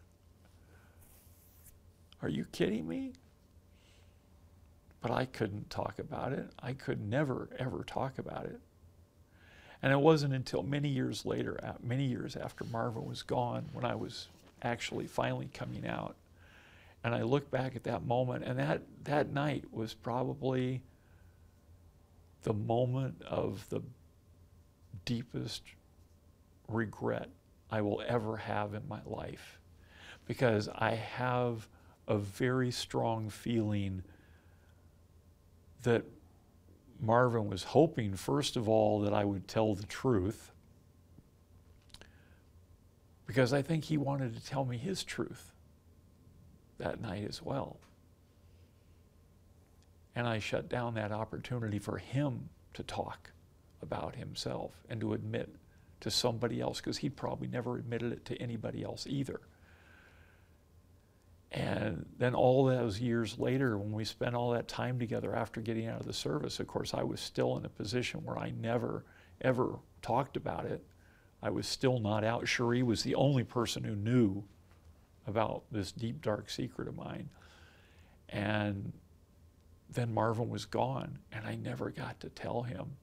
Are you kidding me? But I couldn't talk about it. I could never, ever talk about it. And it wasn't until many years later, many years after Marvin was gone, when I was actually finally coming out. And I look back at that moment, and that, that night was probably the moment of the deepest regret I will ever have in my life. Because I have a very strong feeling that Marvin was hoping, first of all, that I would tell the truth, because I think he wanted to tell me his truth that night as well. And I shut down that opportunity for him to talk about himself and to admit to somebody else, because he'd probably never admitted it to anybody else either. And then all those years later, when we spent all that time together after getting out of the service, of course, I was still in a position where I never, ever talked about it. I was still not out. Cherie was the only person who knew about this deep, dark secret of mine. And then Marvin was gone, and I never got to tell him.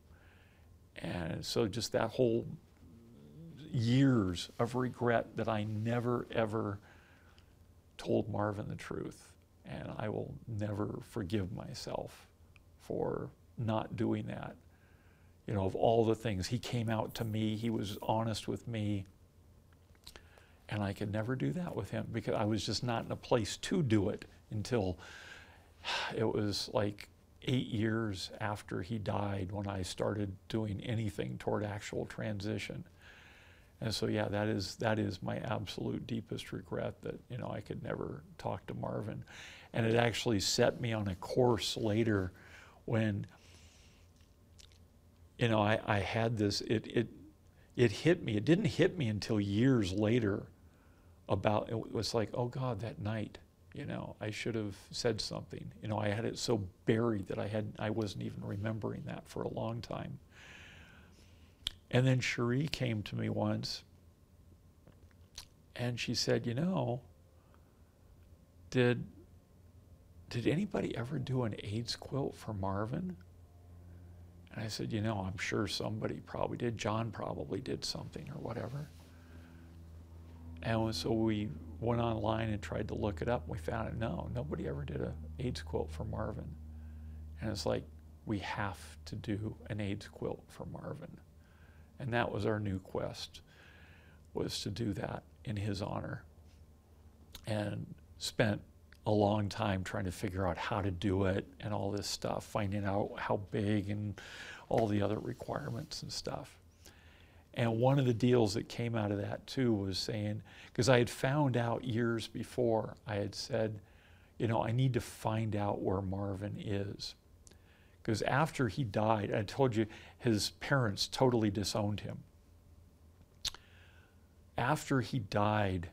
And so, just that whole years of regret that I never, ever told Marvin the truth, and I will never forgive myself for not doing that. You know, of all the things, he came out to me, he was honest with me, and I could never do that with him because I was just not in a place to do it until *sighs* it was like eight years after he died when I started doing anything toward actual transition. And so, yeah, that is that is my absolute deepest regret that you know I could never talk to Marvin, and it actually set me on a course later, when you know I, I had this it it it hit me. It didn't hit me until years later. About it was like, oh God, that night, you know, I should have said something. You know, I had it so buried that I had I wasn't even remembering that for a long time. And then Cherie came to me once and she said, You know, did, did anybody ever do an AIDS quilt for Marvin? And I said, You know, I'm sure somebody probably did. John probably did something or whatever. And so we went online and tried to look it up. And we found it. No, nobody ever did an AIDS quilt for Marvin. And it's like, we have to do an AIDS quilt for Marvin. And that was our new quest, was to do that in his honor. And spent a long time trying to figure out how to do it and all this stuff, finding out how big and all the other requirements and stuff. And one of the deals that came out of that too was saying, because I had found out years before, I had said, you know, I need to find out where Marvin is. Because after he died, I told you his parents totally disowned him. After he died,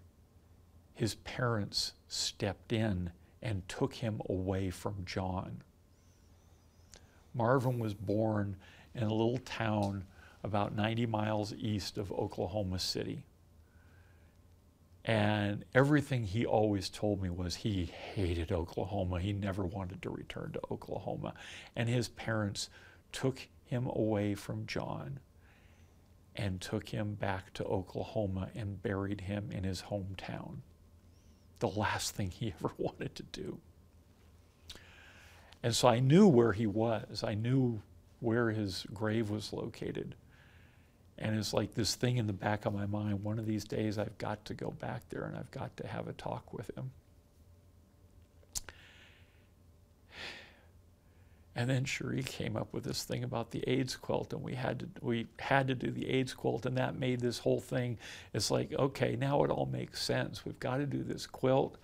his parents stepped in and took him away from John. Marvin was born in a little town about 90 miles east of Oklahoma City. And everything he always told me was he hated Oklahoma. He never wanted to return to Oklahoma. And his parents took him away from John and took him back to Oklahoma and buried him in his hometown. The last thing he *laughs* ever wanted to do. And so I knew where he was. I knew where his grave was located. And it's like this thing in the back of my mind one of these days I've got to go back there and I've got to have a talk with him. And then Cherie came up with this thing about the AIDS quilt, and we had to we had to do the AIDS quilt, and that made this whole thing. It's like okay, now it all makes sense. We've got to do this quilt,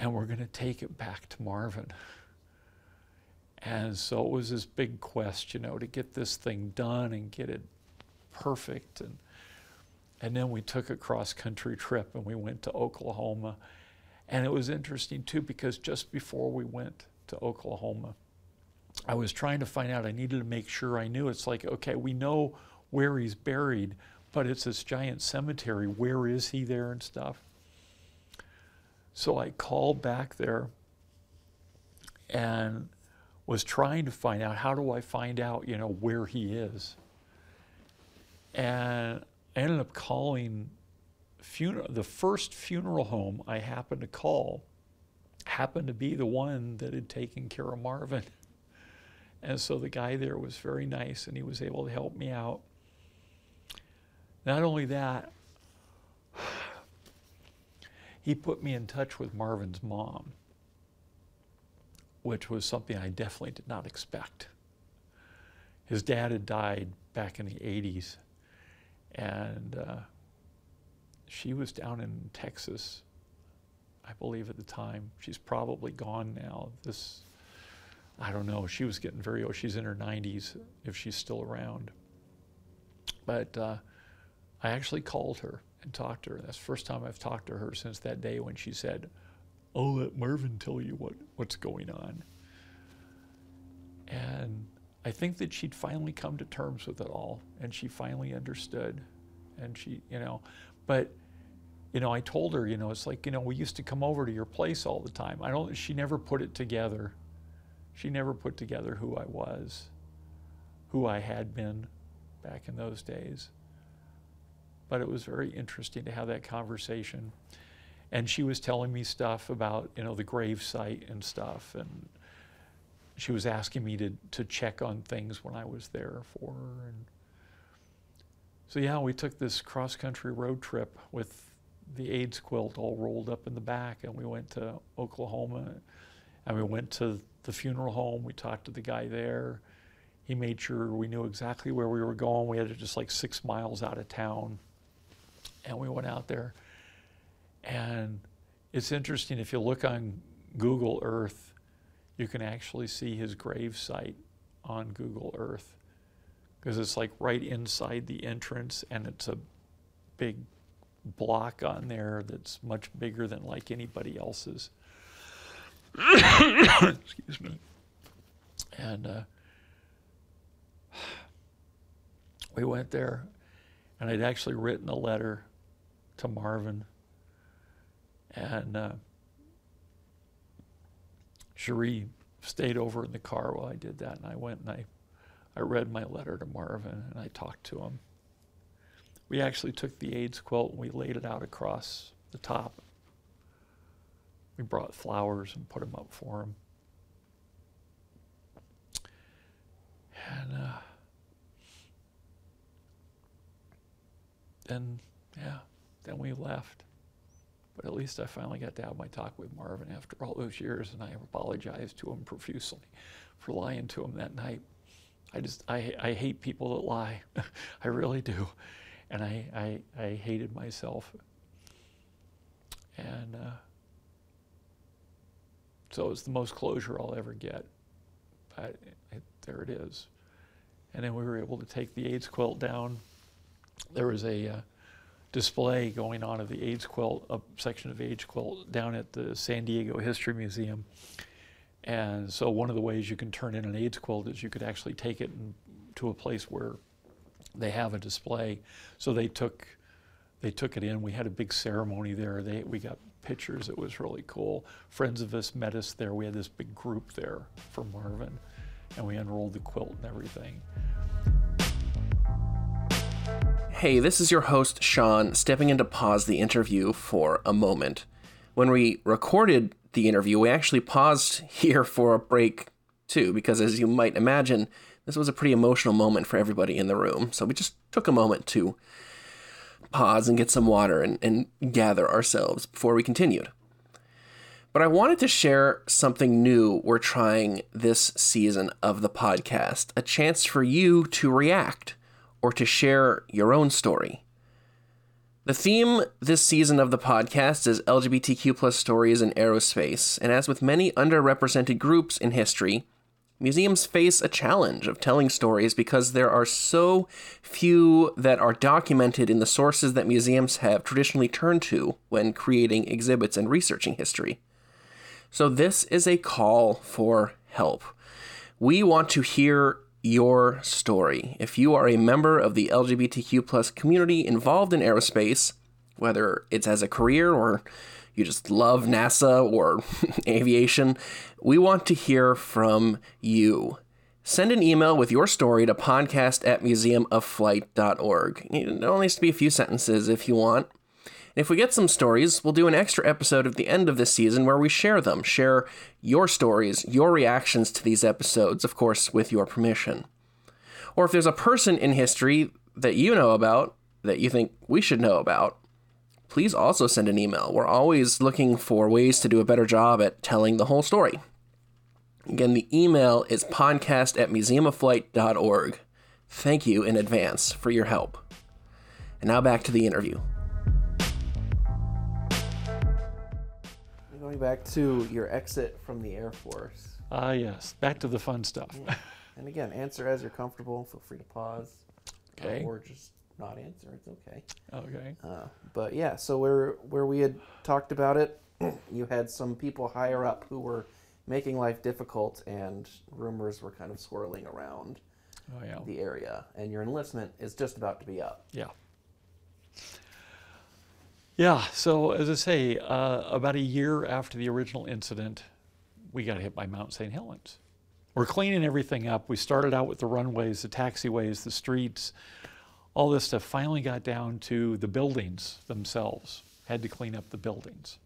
and we're going to take it back to Marvin. And so it was this big quest, you know, to get this thing done and get it perfect. And and then we took a cross country trip and we went to Oklahoma. And it was interesting too because just before we went to Oklahoma, I was trying to find out. I needed to make sure I knew. It's like, okay, we know where he's buried, but it's this giant cemetery. Where is he there and stuff? So I called back there and was trying to find out how do I find out, you know, where he is. And I ended up calling funeral the first funeral home I happened to call happened to be the one that had taken care of Marvin. *laughs* And so the guy there was very nice and he was able to help me out. Not only that, *sighs* he put me in touch with Marvin's mom, which was something I definitely did not expect. His dad had died back in the 80s, and uh, she was down in Texas, I believe, at the time. She's probably gone now. This I don't know. She was getting very old. She's in her 90s if she's still around. But uh, I actually called her and talked to her. That's the first time I've talked to her since that day when she said, I'll let Marvin tell you what, what's going on. And I think that she'd finally come to terms with it all and she finally understood. And she, you know, but, you know, I told her, you know, it's like, you know, we used to come over to your place all the time. I don't, she never put it together she never put together who I was, who I had been back in those days. But it was very interesting to have that conversation. And she was telling me stuff about, you know, the grave site and stuff. And she was asking me to, to check on things when I was there for her. And so, yeah, we took this cross country road trip with the AIDS quilt all rolled up in the back. And we went to Oklahoma and we went to the funeral home. We talked to the guy there. He made sure we knew exactly where we were going. We had to just like six miles out of town. And we went out there. And it's interesting if you look on Google Earth, you can actually see his grave site on Google Earth because it's like right inside the entrance and it's a big block on there that's much bigger than like anybody else's. *coughs* Excuse me. And uh, we went there, and I'd actually written a letter to Marvin. And uh, Cherie stayed over in the car while I did that, and I went and I, I read my letter to Marvin, and I talked to him. We actually took the AIDS quilt and we laid it out across the top we brought flowers and put them up for him. And uh, then, yeah, then we left. But at least I finally got to have my talk with Marvin after all those years, and I apologized to him profusely for lying to him that night. I just, I, I hate people that lie. *laughs* I really do. And I, I, I hated myself. And, uh, so it's the most closure I'll ever get. But it, there it is. And then we were able to take the AIDS quilt down. There was a uh, display going on of the AIDS quilt, a section of AIDS quilt down at the San Diego History Museum. And so one of the ways you can turn in an AIDS quilt is you could actually take it to a place where they have a display. So they took they took it in. We had a big ceremony there. They we got pictures. It was really cool. Friends of us met us there. We had this big group there for Marvin, and we unrolled the quilt and everything. Hey, this is your host, Sean, stepping in to pause the interview for a moment. When we recorded the interview, we actually paused *laughs* here for a break, too, because as you might imagine, this was a pretty emotional moment for everybody in the room. So we just took a moment to pause and get some water and, and gather ourselves before we continued. But I wanted to share something new we're trying this season of the podcast a chance for you to react or to share your own story. The theme this season of the podcast is LGBTQ plus stories in aerospace, and as with many underrepresented groups in history, museums face a challenge of telling stories because there are so few that are documented in the sources that museums have traditionally turned to when creating exhibits and researching history. So, this is a call for help. We want to hear your story. If you are a member of the LGBTQ plus community involved in aerospace, whether it's as a career or you just love NASA or *laughs* aviation, we want to hear from you. Send an email with your story to podcast at museumofflight.org. It only needs to be a few sentences if you want. If we get some stories, we'll do an extra episode at the end of this season where we share them, share your stories, your reactions to these episodes, of course, with your permission. Or if there's a person in history that you know about that you think we should know about, please also send an email. We're always looking for ways to do a better job at telling the whole story. Again, the email is podcast at museumofflight.org. Thank you in advance for your help. And now back to the interview. Back to your exit from the Air Force. Ah, yes. Back to the fun stuff. Yeah. *laughs* And again, answer as you're comfortable. Feel free to pause. Okay. Or just not answer. It's okay. Okay. Uh, but yeah, so where where we had talked about it, *clears throat* you had some people higher up who were making life difficult, and rumors were kind of swirling around Oh, yeah. the area, and your enlistment is just about to be up. Yeah. Yeah, so as I say, uh, about a year after the original incident, we got hit by Mount St. Helens. We're cleaning everything up. We started out with the runways, the taxiways, the streets, all this stuff. Finally got down to the buildings themselves. Had to clean up the buildings.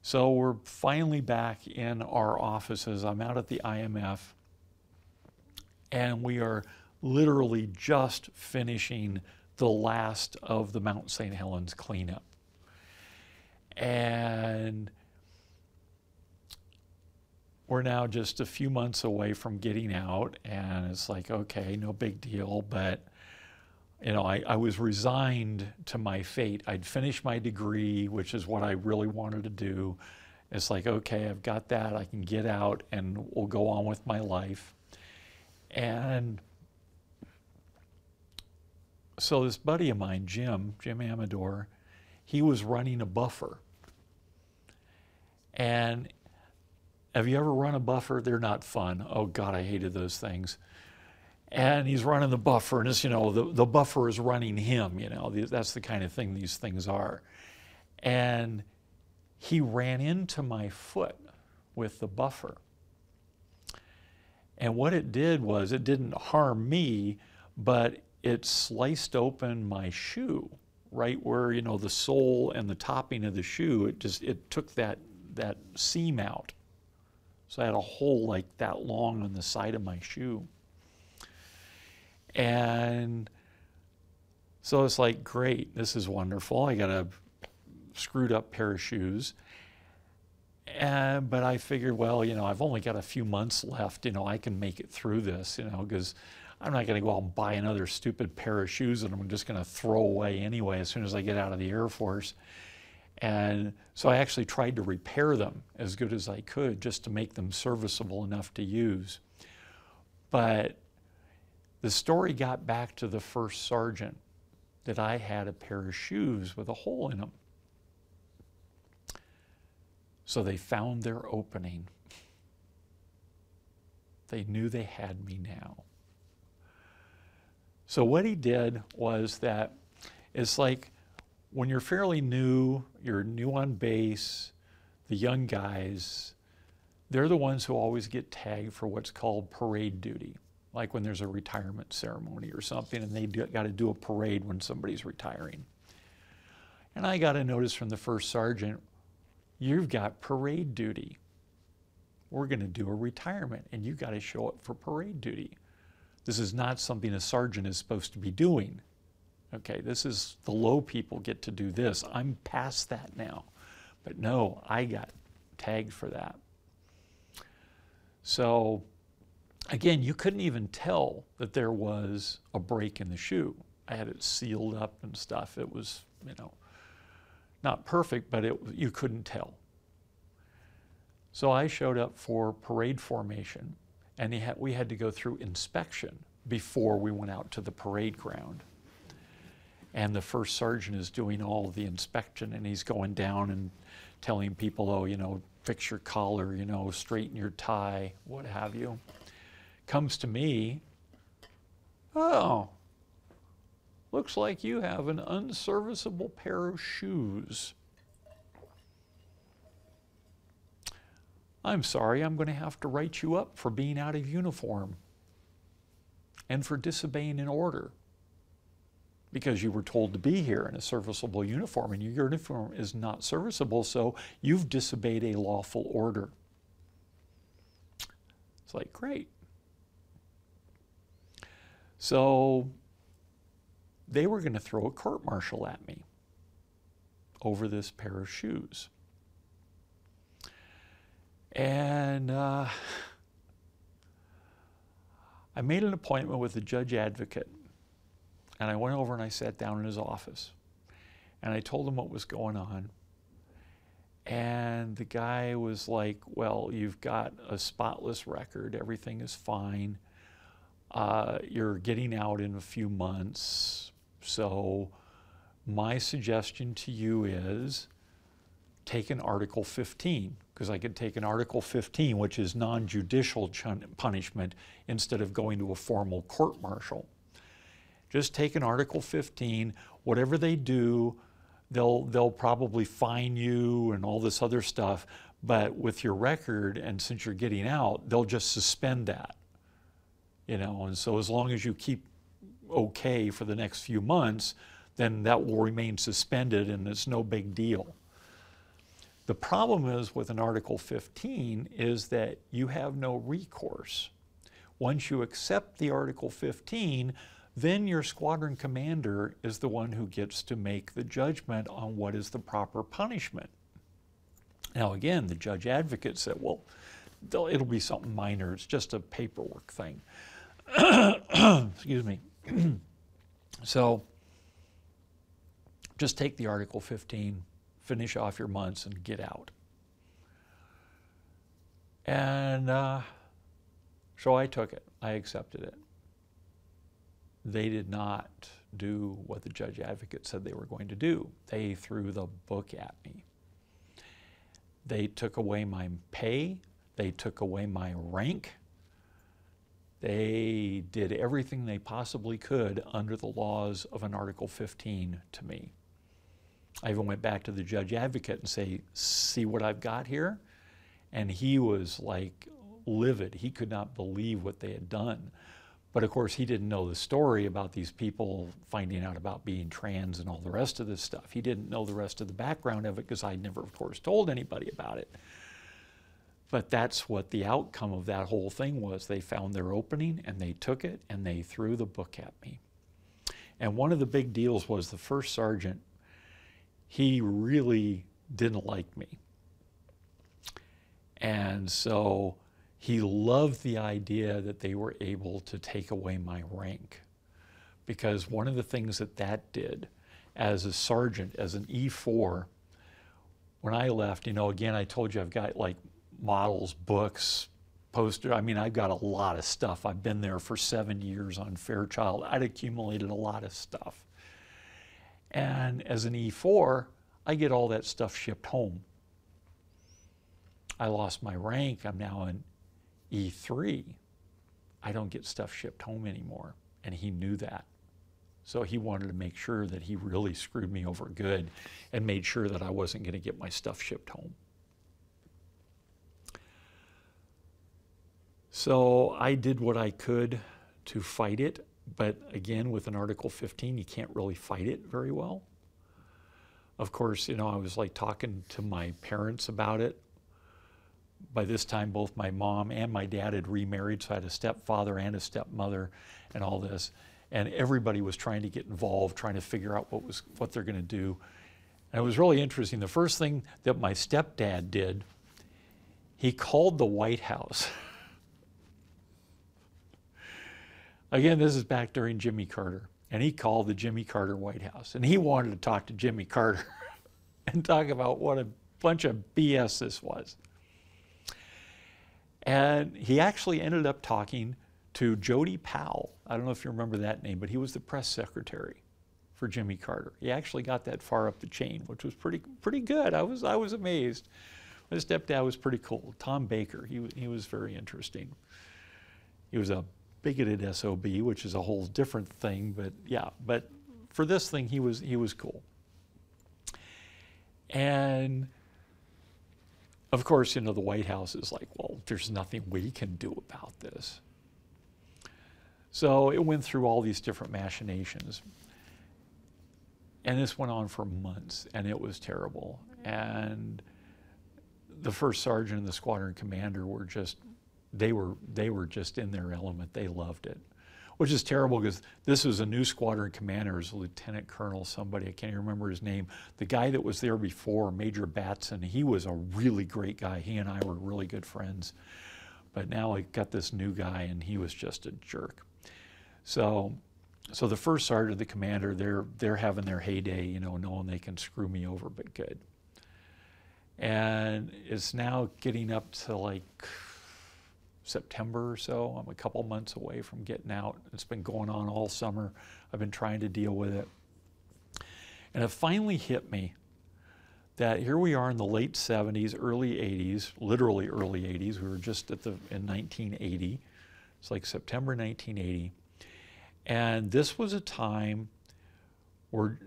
So we're finally back in our offices. I'm out at the IMF, and we are literally just finishing the last of the Mount St. Helens cleanup. And we're now just a few months away from getting out, and it's like, okay, no big deal, but you know, I, I was resigned to my fate. I'd finished my degree, which is what I really wanted to do. It's like, okay, I've got that. I can get out and we'll go on with my life. And so this buddy of mine, Jim, Jim Amador, he was running a buffer. And have you ever run a buffer? They're not fun. Oh God, I hated those things and he's running the buffer, and it's, you know, the, the buffer is running him, you know, that's the kind of thing these things are. And he ran into my foot with the buffer. And what it did was it didn't harm me, but it sliced open my shoe, right where, you know, the sole and the topping of the shoe, it just, it took that, that seam out. So I had a hole like that long on the side of my shoe. And so it's like, great, this is wonderful. I got a screwed up pair of shoes. And, but I figured, well, you know, I've only got a few months left. You know, I can make it through this, you know, because I'm not going to go out and buy another stupid pair of shoes that I'm just going to throw away anyway as soon as I get out of the Air Force. And so I actually tried to repair them as good as I could just to make them serviceable enough to use. But the story got back to the first sergeant that I had a pair of shoes with a hole in them. So they found their opening. They knew they had me now. So what he did was that it's like when you're fairly new, you're new on base, the young guys, they're the ones who always get tagged for what's called parade duty. Like when there's a retirement ceremony or something and they got to do a parade when somebody's retiring. And I got a notice from the first sergeant, you've got parade duty. We're going to do a retirement and you got to show up for parade duty. This is not something a sergeant is supposed to be doing. Okay, this is the low people get to do this. I'm past that now. But no, I got tagged for that. So again, you couldn't even tell that there was a break in the shoe. I had it sealed up and stuff. It was, you know, not perfect, but it, you couldn't tell. So I showed up for parade formation and we had to go through inspection before we went out to the parade ground. And the first sergeant is doing all the inspection, and he's going down and telling people, oh, you know, fix your collar, you know, straighten your tie, what have you. Comes to me, oh, looks like you have an unserviceable pair of shoes. I'm sorry, I'm going to have to write you up for being out of uniform and for disobeying an order because you were told to be here in a serviceable uniform and your uniform is not serviceable, so you've disobeyed a lawful order. It's like, great. So they were going to throw a court martial at me over this pair of shoes. And uh, *laughs* I made an appointment with the judge advocate. And I went over and I sat down in his office. And I told him what was going on. And the guy was like, Well, you've got a spotless record, everything is fine. Uh, you're getting out in a few months. So, my suggestion to you is take an Article 15 because I could take an Article 15, which is non judicial punishment, instead of going to a formal court martial. Just take an Article 15, whatever they do, they'll, they'll probably fine you and all this other stuff, but with your record, and since you're getting out, they'll just suspend that. You know, and so as long as you keep okay for the next few months, then that will remain suspended and it's no big deal. The problem is with an Article 15 is that you have no recourse. Once you accept the Article 15, then your squadron commander is the one who gets to make the judgment on what is the proper punishment. Now, again, the judge advocate said, well, it'll be something minor, it's just a paperwork thing. *coughs* Excuse me. *coughs* so, just take the Article 15 finish off your months and get out. And uh, so I took it, I accepted it. They did not do what the judge advocate said they were going to do. They threw the book at me. They took away my pay, they took away my rank. They did everything they possibly could under the laws of an Article 15 to me. I even went back to the judge advocate and say, see what I've got here? And he was like livid. He could not believe what they had done. But of course, he didn't know the story about these people finding out about being trans and all the rest of this stuff. He didn't know the rest of the background of it because I never, of course, told anybody about it. But that's what the outcome of that whole thing was. They found their opening and they took it and they threw the book at me. And one of the big deals was the first sergeant he really didn't like me. And so he loved the idea that they were able to take away my rank. Because one of the things that that did as a sergeant, as an E4, when I left, you know, again, I told you I've got like models, books, poster. I mean, I've got a lot of stuff. I've been there for seven years on Fairchild. I'd accumulated a lot of stuff. And as an E4, I get all that stuff shipped home. I lost my rank. I'm now an E3. I don't get stuff shipped home anymore. And he knew that. So he wanted to make sure that he really screwed me over good and made sure that I wasn't going to get my stuff shipped home. So I did what I could to fight it. But again, with an Article 15, you can't really fight it very well. Of course, you know, I was like talking to my parents about it. By this time, both my mom and my dad had remarried, so I had a stepfather and a stepmother and all this and everybody was trying to get involved, trying to figure out what was what they're going to do. And it was really interesting. The first thing that my stepdad did, he called the White House. *laughs* Again, this is back during Jimmy Carter, and he called the Jimmy Carter White House, and he wanted to talk to Jimmy Carter *laughs* and talk about what a bunch of BS this was. And he actually ended up talking to Jody Powell. I don't know if you remember that name, but he was the press secretary for Jimmy Carter. He actually got that far up the chain, which was pretty pretty good. I was I was amazed. My stepdad was pretty cool. Tom Baker, he he was very interesting. He was a bigoted SOB, which is a whole different thing, but yeah, but for this thing he was he was cool. And of course, you know, the White House is like, well, there's nothing we can do about this. So it went through all these different machinations. And this went on for months, and it was terrible. And the first sergeant and the squadron commander were just, they were, they were just in their element. They loved it, which is terrible because this was a new squadron commander, was a lieutenant colonel, somebody, I can't even remember his name. The guy that was there before, Major Batson, he was a really great guy. He and I were really good friends. But now I got this new guy, and he was just a jerk. So, so the first sergeant, the commander, they're they're having their heyday, you know, knowing they can screw me over, but good. And it's now getting up to like September or so. I'm a couple months away from getting out. It's been going on all summer. I've been trying to deal with it. And it finally hit me that here we are in the late 70s, early 80s, literally early 80s. We were just at the in 1980. It's like September 1980. And this was a time where,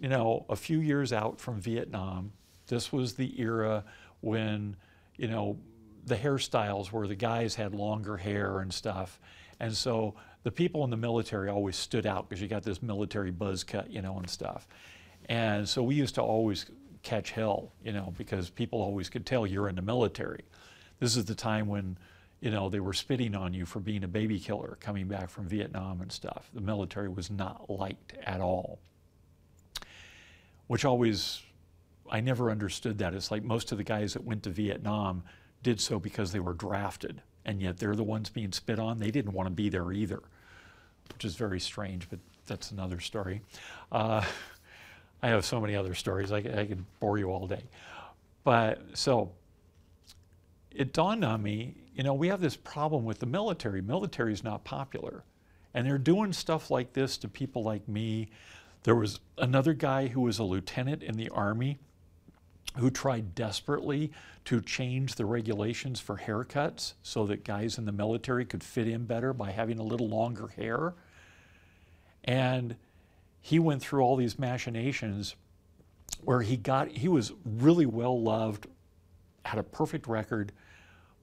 you know, a few years out from Vietnam, this was the era when, you know, the hairstyles where the guys had longer hair and stuff. And so the people in the military always stood out because you got this military buzz cut, you know, and stuff. And so we used to always catch hell, you know, because people always could tell you're in the military. This is the time when you know, they were spitting on you for being a baby killer coming back from Vietnam and stuff. The military was not liked at all. Which always, I never understood that. It's like most of the guys that went to Vietnam did so because they were drafted, and yet they're the ones being spit on. They didn't want to be there either, which is very strange, but that's another story. Uh, *laughs* I have so many other stories, I, I could bore you all day. But so it dawned on me you know, we have this problem with the military. Military is not popular. And they're doing stuff like this to people like me. There was another guy who was a lieutenant in the Army who tried desperately to change the regulations for haircuts so that guys in the military could fit in better by having a little longer hair. And he went through all these machinations where he got, he was really well loved, had a perfect record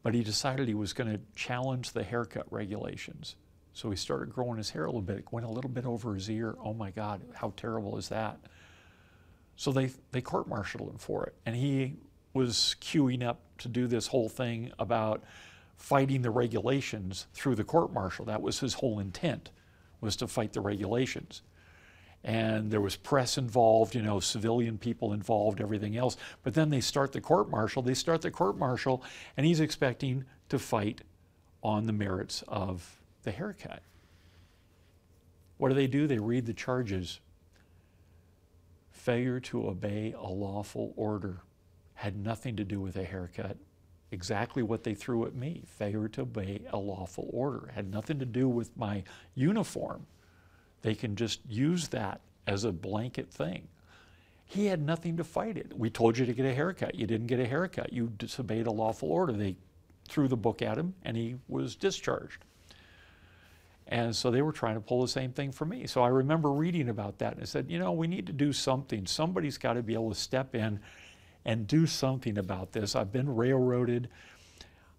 but he decided he was going to challenge the haircut regulations. So he started growing his hair a little bit. It went a little bit over his ear. Oh my God, how terrible is that? So they, they court martialed him for it. And he was queuing up to do this whole thing about fighting the regulations through the court martial. That was his whole intent, was to fight the regulations and there was press involved, you know, civilian people involved, everything else. But then they start the court martial. They start the court martial, and he's expecting to fight on the merits of the haircut. What do they do? They read the charges. Failure to obey a lawful order had nothing to do with a haircut. Exactly what they threw at me. Failure to obey a lawful order had nothing to do with my uniform they can just use that as a blanket thing. He had nothing to fight it. We told you to get a haircut. You didn't get a haircut. You disobeyed a lawful order. They threw the book at him and he was discharged. And so they were trying to pull the same thing for me. So I remember reading about that and I said, you know, we need to do something. Somebody's got to be able to step in and do something about this. I've been railroaded.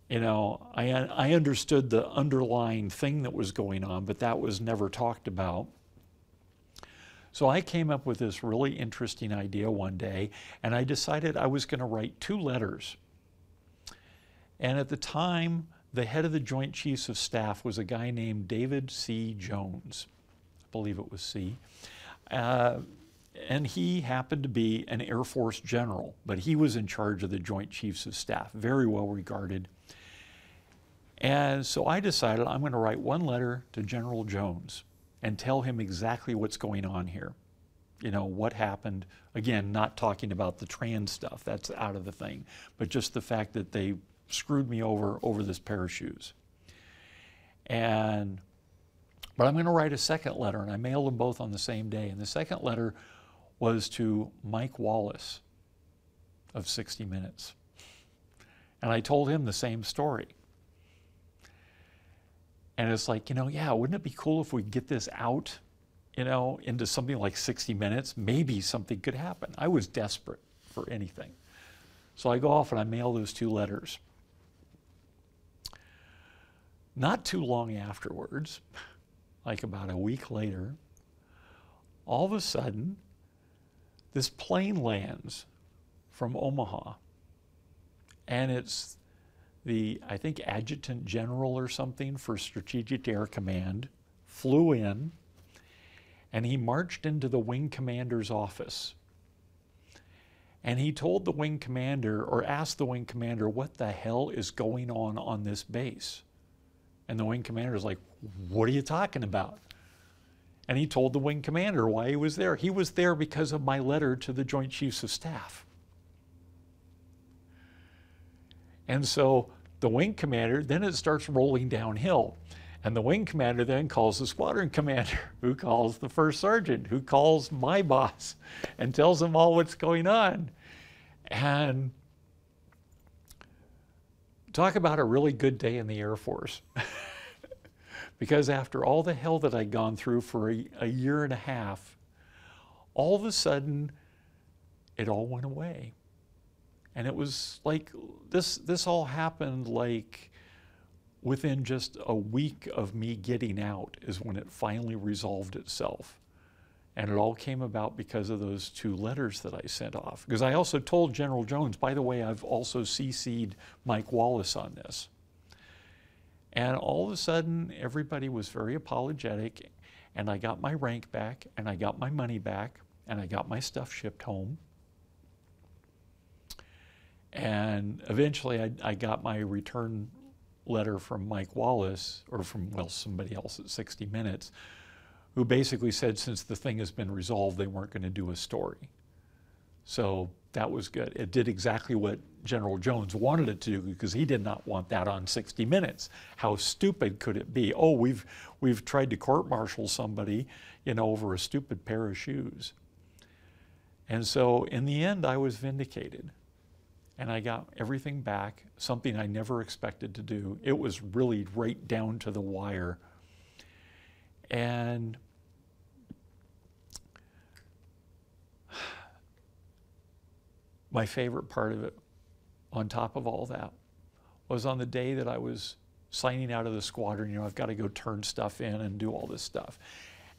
You know, I, I understood the underlying thing that was going on, but that was never talked about. So I came up with this really interesting idea one day, and I decided I was going to write two letters. And at the time, the head of the Joint Chiefs of Staff was a guy named David C. Jones. I believe it was C. Uh, and he happened to be an Air Force general, but he was in charge of the Joint Chiefs of Staff, very well regarded. And so I decided I'm going to write one letter to General Jones and tell him exactly what's going on here. You know, what happened. Again, not talking about the trans stuff, that's out of the thing, but just the fact that they screwed me over over this pair of shoes. And, but I'm going to write a second letter, and I mailed them both on the same day. And the second letter was to Mike Wallace of 60 Minutes. And I told him the same story. And it's like, you know, yeah, wouldn't it be cool if we get this out, you know, into something like 60 minutes? Maybe something could happen. I was desperate for anything. So I go off and I mail those two letters. Not too long afterwards, like about a week later, all of a sudden, this plane lands from Omaha. And it's the, I think, adjutant general or something for Strategic Air Command, flew in and he marched into the wing commander's office. And he told the wing commander, or asked the wing commander, what the hell is going on on this base? And the wing commander is like, What are you talking about? And he told the wing commander why he was there. He was there because of my letter to the Joint Chiefs of Staff. And so the wing commander, then it starts rolling downhill. And the wing commander then calls the squadron commander, *laughs* who calls the first sergeant, who calls my boss, and tells them all what's going on. And talk about a really good day in the Air Force. *laughs* because after all the hell that I'd gone through for a, a year and a half, all of a sudden, it all went away. And it was like this, this all happened like within just a week of me getting out, is when it finally resolved itself. And it all came about because of those two letters that I sent off. Because I also told General Jones, by the way, I've also CC'd Mike Wallace on this. And all of a sudden, everybody was very apologetic, and I got my rank back, and I got my money back, and I got my stuff shipped home. And eventually I, I got my return letter from Mike Wallace, or from, well, somebody else at 60 Minutes, who basically said since the thing has been resolved, they weren't going to do a story. So that was good. It did exactly what General Jones wanted it to do because he did not want that on 60 Minutes. How stupid could it be? Oh, we've we've tried to court-martial somebody, you know, over a stupid pair of shoes. And so in the end, I was vindicated and I got everything back, something I never expected to do. It was really right down to the wire. And my favorite part of it, on top of all that, was on the day that I was signing out of the squadron. You know, I've got to go turn stuff in and do all this stuff.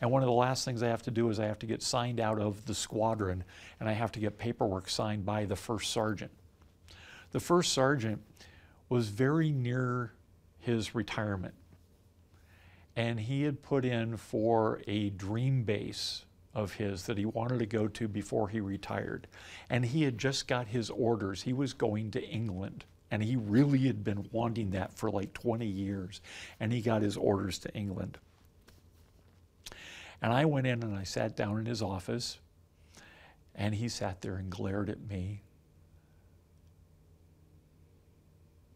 And one of the last things I have to do is I have to get signed out of the squadron and I have to get paperwork signed by the first sergeant. The first sergeant was very near his retirement. And he had put in for a dream base of his that he wanted to go to before he retired. And he had just got his orders. He was going to England. And he really had been wanting that for like 20 years. And he got his orders to England. And I went in and I sat down in his office. And he sat there and glared at me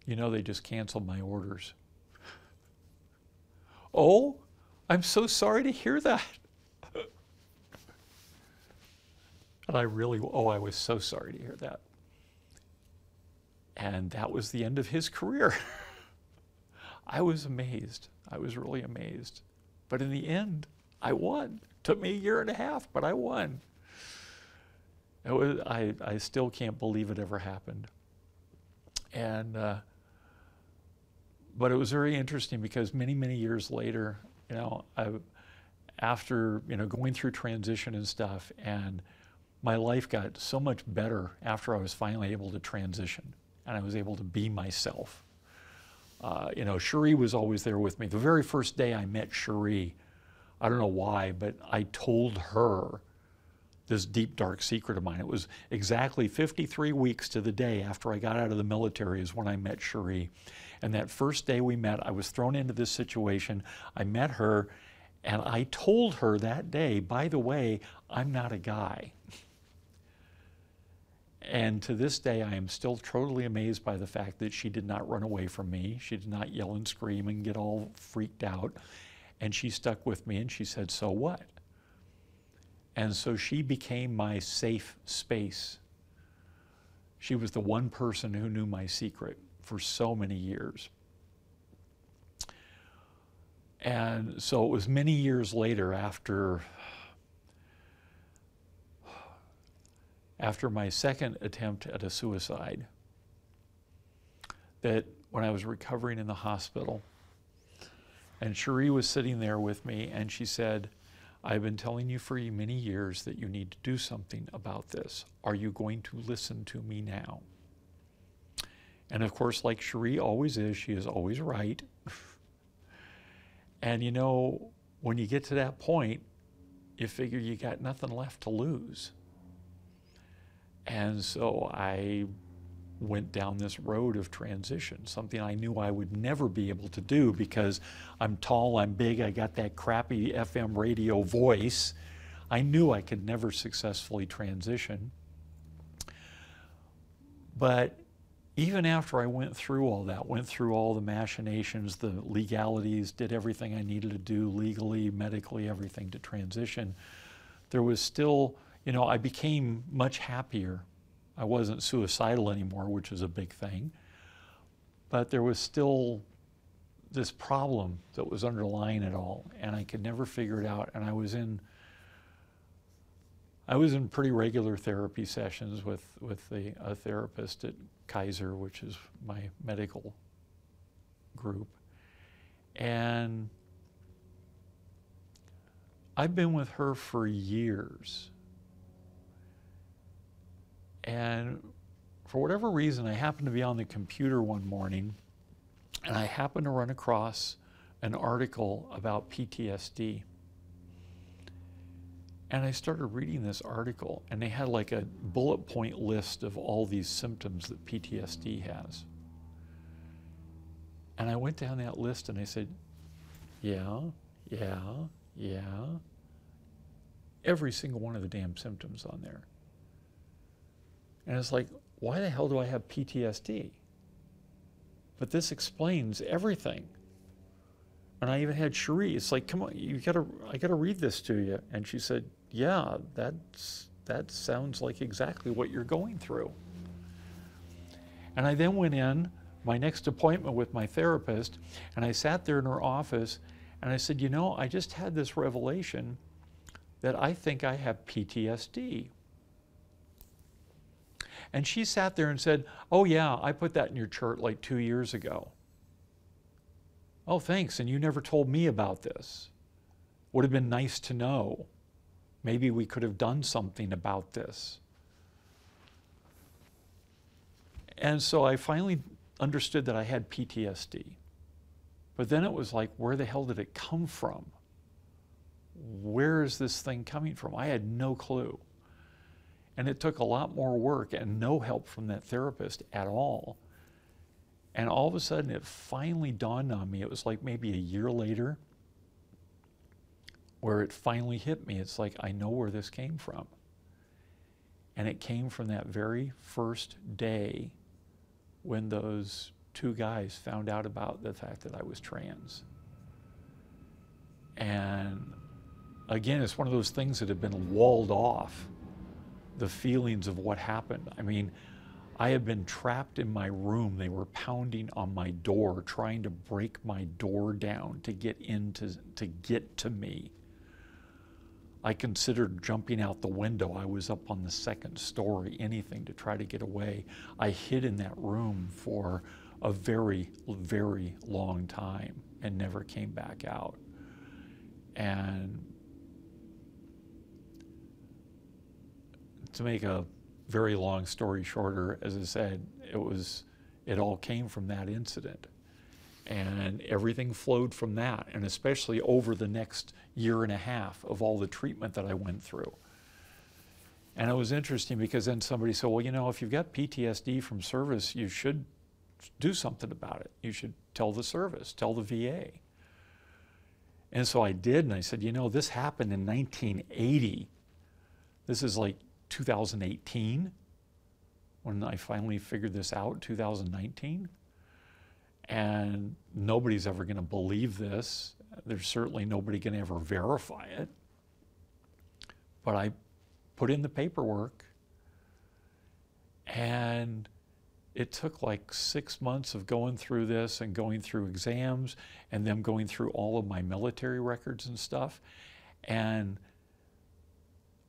You know, they just canceled my orders. *laughs* oh, I'm so sorry to hear that. And I really, oh, I was so sorry to hear that. And that was the end of his career. *laughs* I was amazed. I was really amazed. But in the end, I won. Took me a year and a half, but I won. It was, I, I still can't believe it ever happened. And, uh, but it was very interesting because many, many years later, you know, I, after, you know, going through transition and stuff, and my life got so much better after I was finally able to transition and I was able to be myself. Uh, you know, Cherie was always there with me. The very first day I met Cherie, I don't know why, but I told her this deep, dark secret of mine. It was exactly 53 weeks to the day after I got out of the military is when I met Cherie. And that first day we met, I was thrown into this situation. I met her, and I told her that day, by the way, I'm not a guy. *laughs* And to this day, I am still totally amazed by the fact that she did not run away from me. She did not yell and scream and get all freaked out. And she stuck with me and she said, So what? And so she became my safe space. She was the one person who knew my secret for so many years. And so it was many years later after after my second attempt at a suicide that when I was recovering in the hospital and Cherie was sitting there with me and she said, I've been telling you for many years that you need to do something about this. Are you going to listen to me now? And of course, like Cherie always is, she is always right. *laughs* and you know, when you get to that point, you figure you got nothing left to lose. And so I went down this road of transition, something I knew I would never be able to do because I'm tall, I'm big, I got that crappy FM radio voice. I knew I could never successfully transition. But even after I went through all that, went through all the machinations, the legalities, did everything I needed to do legally, medically, everything to transition, there was still, you know, I became much happier I wasn't suicidal anymore, which was a big thing. But there was still this problem that was underlying it all, and I could never figure it out. And I was in I was in pretty regular therapy sessions with with the, a therapist at Kaiser, which is my medical group, and I've been with her for years. And for whatever reason, I happened to be on the computer one morning and I happened to run across an article about PTSD. And I started reading this article, and they had like a bullet point list of all these symptoms that PTSD has. And I went down that list and I said, Yeah, yeah, yeah. Every single one of the damn symptoms on there. And it's like, why the hell do I have PTSD? But this explains everything. And I even had Cherie. It's like, come on, you gotta, I gotta read this to you. And she said, yeah, that's that sounds like exactly what you're going through. And I then went in my next appointment with my therapist, and I sat there in her office, and I said, you know, I just had this revelation that I think I have PTSD. And she sat there and said, Oh, yeah, I put that in your chart like two years ago. Oh, thanks. And you never told me about this. Would have been nice to know. Maybe we could have done something about this. And so I finally understood that I had PTSD. But then it was like, where the hell did it come from? Where is this thing coming from? I had no clue. And it took a lot more work and no help from that therapist at all. And all of a sudden, it finally dawned on me. It was like maybe a year later where it finally hit me. It's like, I know where this came from. And it came from that very first day when those two guys found out about the fact that I was trans. And again, it's one of those things that had been walled off the feelings of what happened. I mean, I had been trapped in my room. They were pounding on my door, trying to break my door down to get into to get to me. I considered jumping out the window. I was up on the second story, anything to try to get away. I hid in that room for a very, very long time and never came back out. And to make a very long story shorter, as I said, it was it all came from that incident. And everything flowed from that, and especially over the next year and a half of all the treatment that I went through. And it was interesting because then somebody said, Well, you know, if you've got PTSD from service, you should do something about it. You should tell the service, tell the VA. And so I did, and I said, You know, this happened in 1980. This is like 2018 when I finally figured this out, 2019. And nobody's ever going to believe this. There's certainly nobody going to ever verify it. But I put in the paperwork, and it took like six months of going through this and going through exams and them going through all of my military records and stuff. And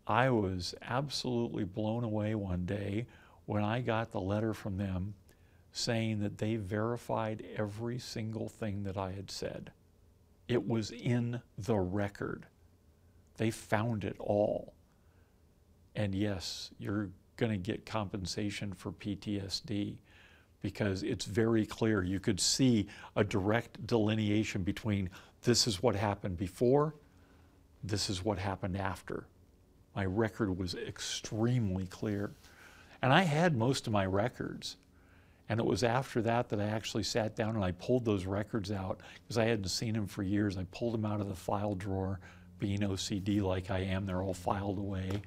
I was absolutely blown away one day when I got the letter from them saying that they verified every single thing that I had said. It was in the record. They found it all. And yes, you're going to get compensation for PTSD because it's very clear. You could see a direct delineation between this is what happened before, this is what happened after. My record was extremely clear. And I had most of my records. And it was after that that I actually sat down and I pulled those records out because I hadn't seen them for years. I pulled them out of the file drawer, being OCD like I am, they're all filed away.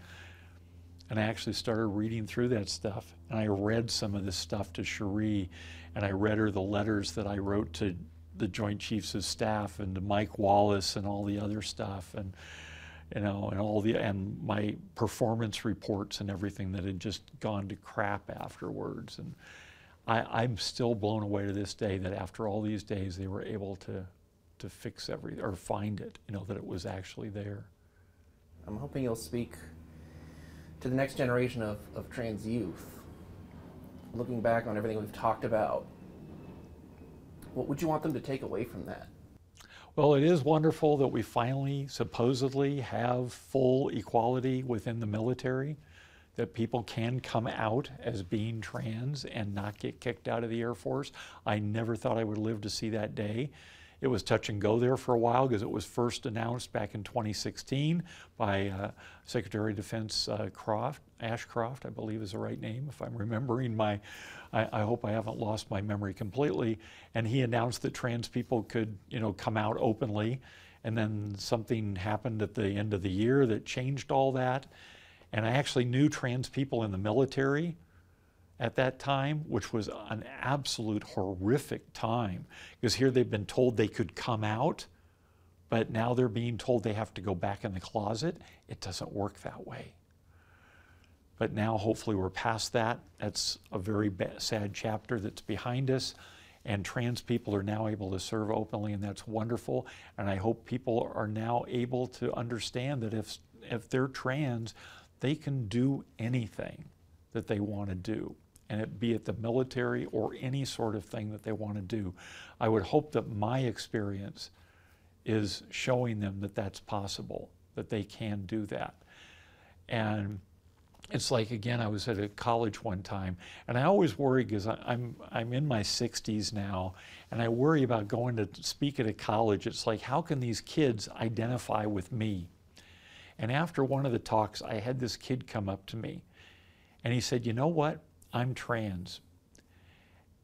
And I actually started reading through that stuff. And I read some of this stuff to Cherie, and I read her the letters that I wrote to the Joint Chiefs of Staff and to Mike Wallace and all the other stuff. And you know, and all the and my performance reports and everything that had just gone to crap afterwards. And I, I'm still blown away to this day that after all these days they were able to to fix everything or find it, you know, that it was actually there. I'm hoping you'll speak to the next generation of, of trans youth, looking back on everything we've talked about, what would you want them to take away from that? Well, it is wonderful that we finally supposedly have full equality within the military, that people can come out as being trans and not get kicked out of the Air Force. I never thought I would live to see that day. It was touch and go there for a while because it was first announced back in 2016 by uh, Secretary of Defense uh, Croft, Ashcroft, I believe is the right name, if I'm remembering my, I, I, hope I haven't lost my memory completely. And he announced that trans people could, you know, come out openly. And then something happened at the end of the year that changed all that. And I actually knew trans people in the military at that time, which was an absolute horrific time because here they've been told they could come out, but now they're being told they have to go back in the closet. It doesn't work that way. But now, hopefully, we're past that. That's a very sad chapter that's behind us. And trans people are now able to serve openly, and that's wonderful. And I hope people are now able to understand that if, if they're trans, they can do anything that they want to do and it be it the military or any sort of thing that they want to do. I would hope that my experience is showing them that that's possible, that they can do that. And it's like again, I was at a college one time, and I always worry because I'm I'm in my 60s now, and I worry about going to speak at a college. It's like, how can these kids identify with me? And after one of the talks, I had this kid come up to me, and he said, "You know what? I'm trans.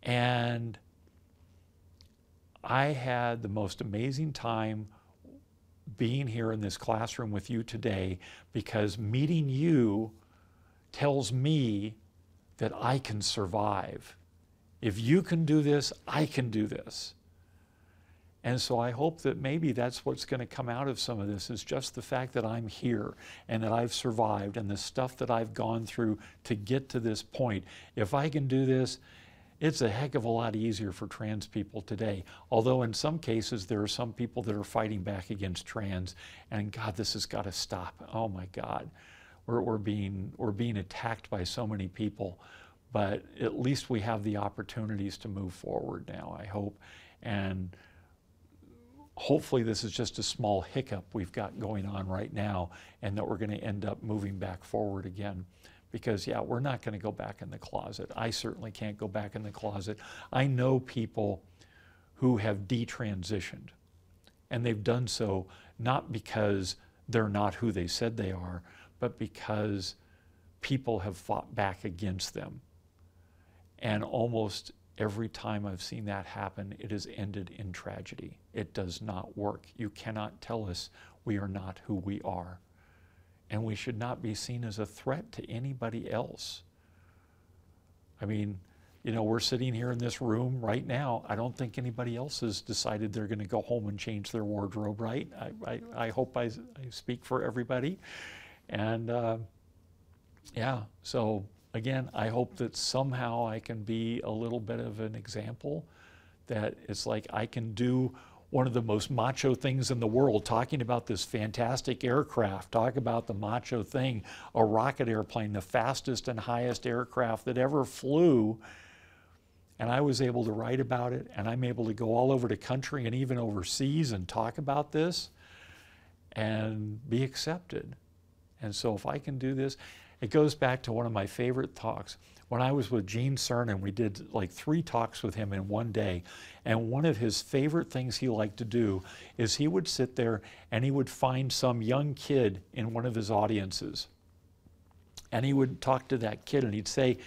And I had the most amazing time being here in this classroom with you today because meeting you tells me that I can survive. If you can do this, I can do this. And so I hope that maybe that's what's going to come out of some of this is just the fact that I'm here and that I've survived and the stuff that I've gone through to get to this point. If I can do this, it's a heck of a lot easier for trans people today. Although in some cases there are some people that are fighting back against trans, and God, this has got to stop. Oh my God, we're, we're being we're being attacked by so many people, but at least we have the opportunities to move forward now. I hope, and hopefully this is just a small hiccup we've got going on right now, and that we're going to end up moving back forward again because yeah, we're not going to go back in the closet. I certainly can't go back in the closet. I know people who have detransitioned, and they've done so not because they're not who they said they are, but because people have fought back against them. And almost every time I've seen that happen, it has ended in tragedy. It does not work. You cannot tell us we are not who we are and we should not be seen as a threat to anybody else. I mean, you know, we're sitting here in this room right now. I don't think anybody else has decided they're going to go home and change their wardrobe, right? I, I, I hope I, I, speak for everybody. And uh, yeah, so again, I hope that somehow I can be a little bit of an example that it's like I can do one of the most macho things in the world, talking about this fantastic aircraft, talk about the macho thing, a rocket airplane, the fastest and highest aircraft that ever flew. And I was able to write about it, and I'm able to go all over the country and even overseas and talk about this and be accepted. And so, if I can do this, it goes back to one of my favorite talks when I was with Gene Cernan, we did like three talks with him in one day. And one of his favorite things he liked to do is he would sit there and he would find some young kid in one of his audiences. And he would talk to that kid and he'd say,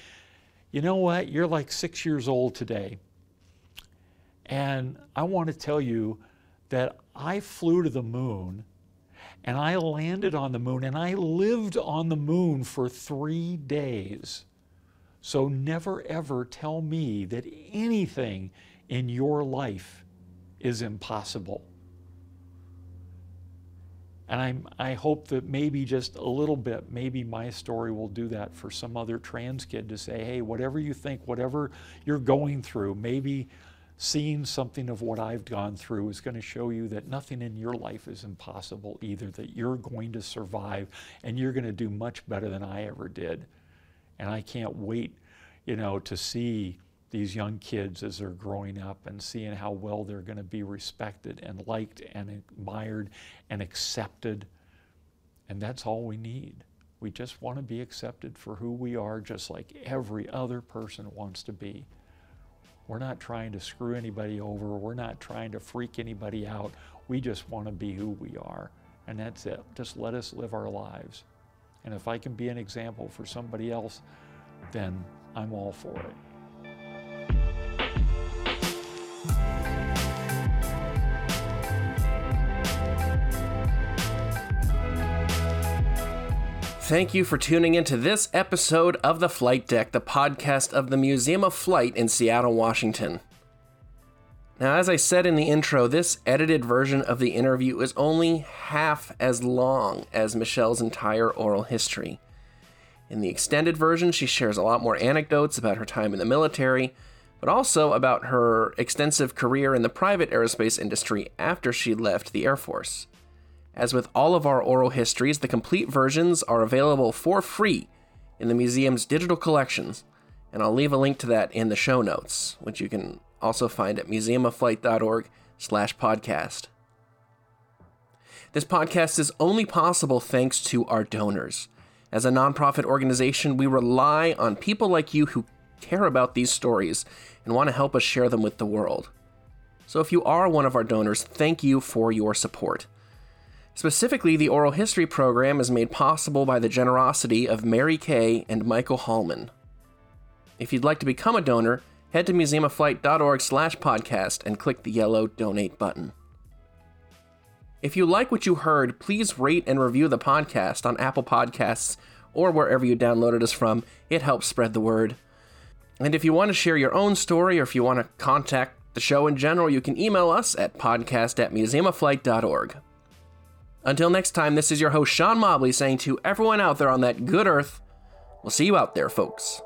You know what? You're like six years old today. And I want to tell you that I flew to the moon and I landed on the moon and I lived on the moon for three days. So never ever tell me that anything in your life is impossible. And I'm, I hope that maybe just a little bit, maybe my story will do that for some other trans kid to say, hey, whatever you think, whatever you're going through, maybe seeing something of what I've gone through is going to show you that nothing in your life is impossible either, that you're going to survive and you're going to do much better than I ever did. And I can't wait, you know, to see these young kids as they're growing up and seeing how well they're going to be respected and liked and admired and accepted. And that's all we need. We just want to be accepted for who we are, just like every other person wants to be. We're not trying to screw anybody over. We're not trying to freak anybody out. We just want to be who we are. And that's it. Just let us live our lives. And if I can be an example for somebody else, then I'm all for it. Thank you for tuning into this episode of The Flight Deck, the podcast of the Museum of Flight in Seattle, Washington. Now, as I said in the intro, this edited version of the interview is only half as long as Michelle's entire oral history. In the extended version, she shares a lot more anecdotes about her time in the military, but also about her extensive career in the private aerospace industry after she left the Air Force. As with all of our oral histories, the complete versions are available for free in the museum's digital collections, and I'll leave a link to that in the show notes, which you can also find at museumofflight.org slash podcast. This podcast is only possible thanks to our donors. As a nonprofit organization, we rely on people like you who care about these stories and want to help us share them with the world. So if you are one of our donors, thank you for your support. Specifically, the Oral History program is made possible by the generosity of Mary Kay and Michael Hallman. If you'd like to become a donor, head to museumofflight.org slash podcast and click the yellow donate button. If you like what you heard, please rate and review the podcast on Apple Podcasts or wherever you downloaded us from. It helps spread the word. And if you want to share your own story or if you want to contact the show in general, you can email us at podcast at museumofflight.org. Until next time, this is your host, Sean Mobley, saying to everyone out there on that good earth, we'll see you out there, folks.